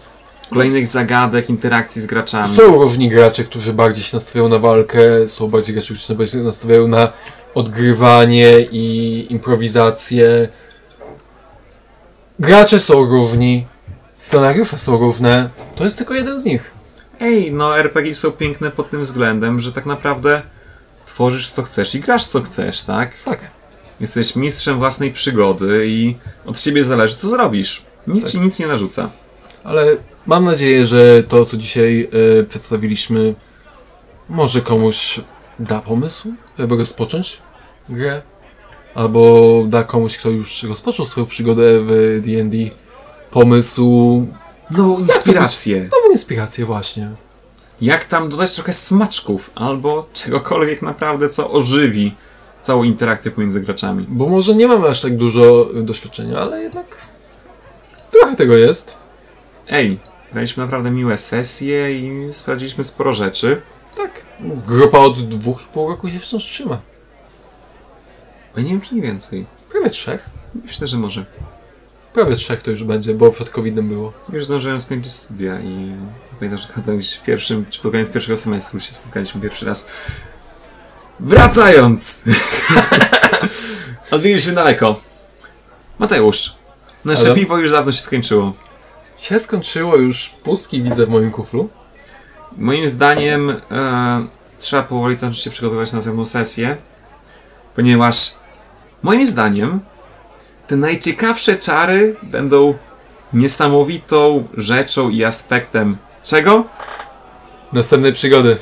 kolejnych zagadek, interakcji z graczami? Są różni gracze, którzy bardziej się nastawiają na walkę, są bardziej gracze, którzy się bardziej nastawiają na odgrywanie i improwizację. Gracze są różni, scenariusze są różne, to jest tylko jeden z nich. Ej, no RPG są piękne pod tym względem, że tak naprawdę tworzysz co chcesz i grasz co chcesz, tak? Tak. Jesteś mistrzem własnej przygody i od ciebie zależy co zrobisz. Nikt Tak. ci nic nie narzuca. Ale mam nadzieję, że to, co dzisiaj e, przedstawiliśmy, może komuś da pomysł, żeby rozpocząć grę. Albo da komuś, kto już rozpoczął swoją przygodę w D&D, pomysł, Nową inspirację. nową inspirację właśnie. Jak tam dodać trochę smaczków albo czegokolwiek naprawdę, co ożywi całą interakcję pomiędzy graczami. Bo może nie mamy aż tak dużo y, doświadczenia, ale jednak trochę tego jest. Ej, graliśmy naprawdę miłe sesje i sprawdziliśmy sporo rzeczy. Tak. Grupa od dwóch i pół roku się wciąż trzyma. Ja nie wiem, czy nie więcej. Prawie trzech. Myślę, że może. Prawie trzech to już będzie, bo przed COVID-em było. Już zdążyłem skończyć studia i pamiętam, że kiedyś w pierwszym, czy pod koniec pierwszego semestru się spotkaliśmy pierwszy raz. Wracając! Odbiegliśmy daleko. Mateusz, nasze Adam? piwo już dawno się skończyło. Się skończyło już pustki widzę w moim kuflu. Moim zdaniem e, trzeba powoli zacząć się przygotować na następną sesję, ponieważ moim zdaniem te najciekawsze czary będą niesamowitą rzeczą i aspektem czego? Następne przygody.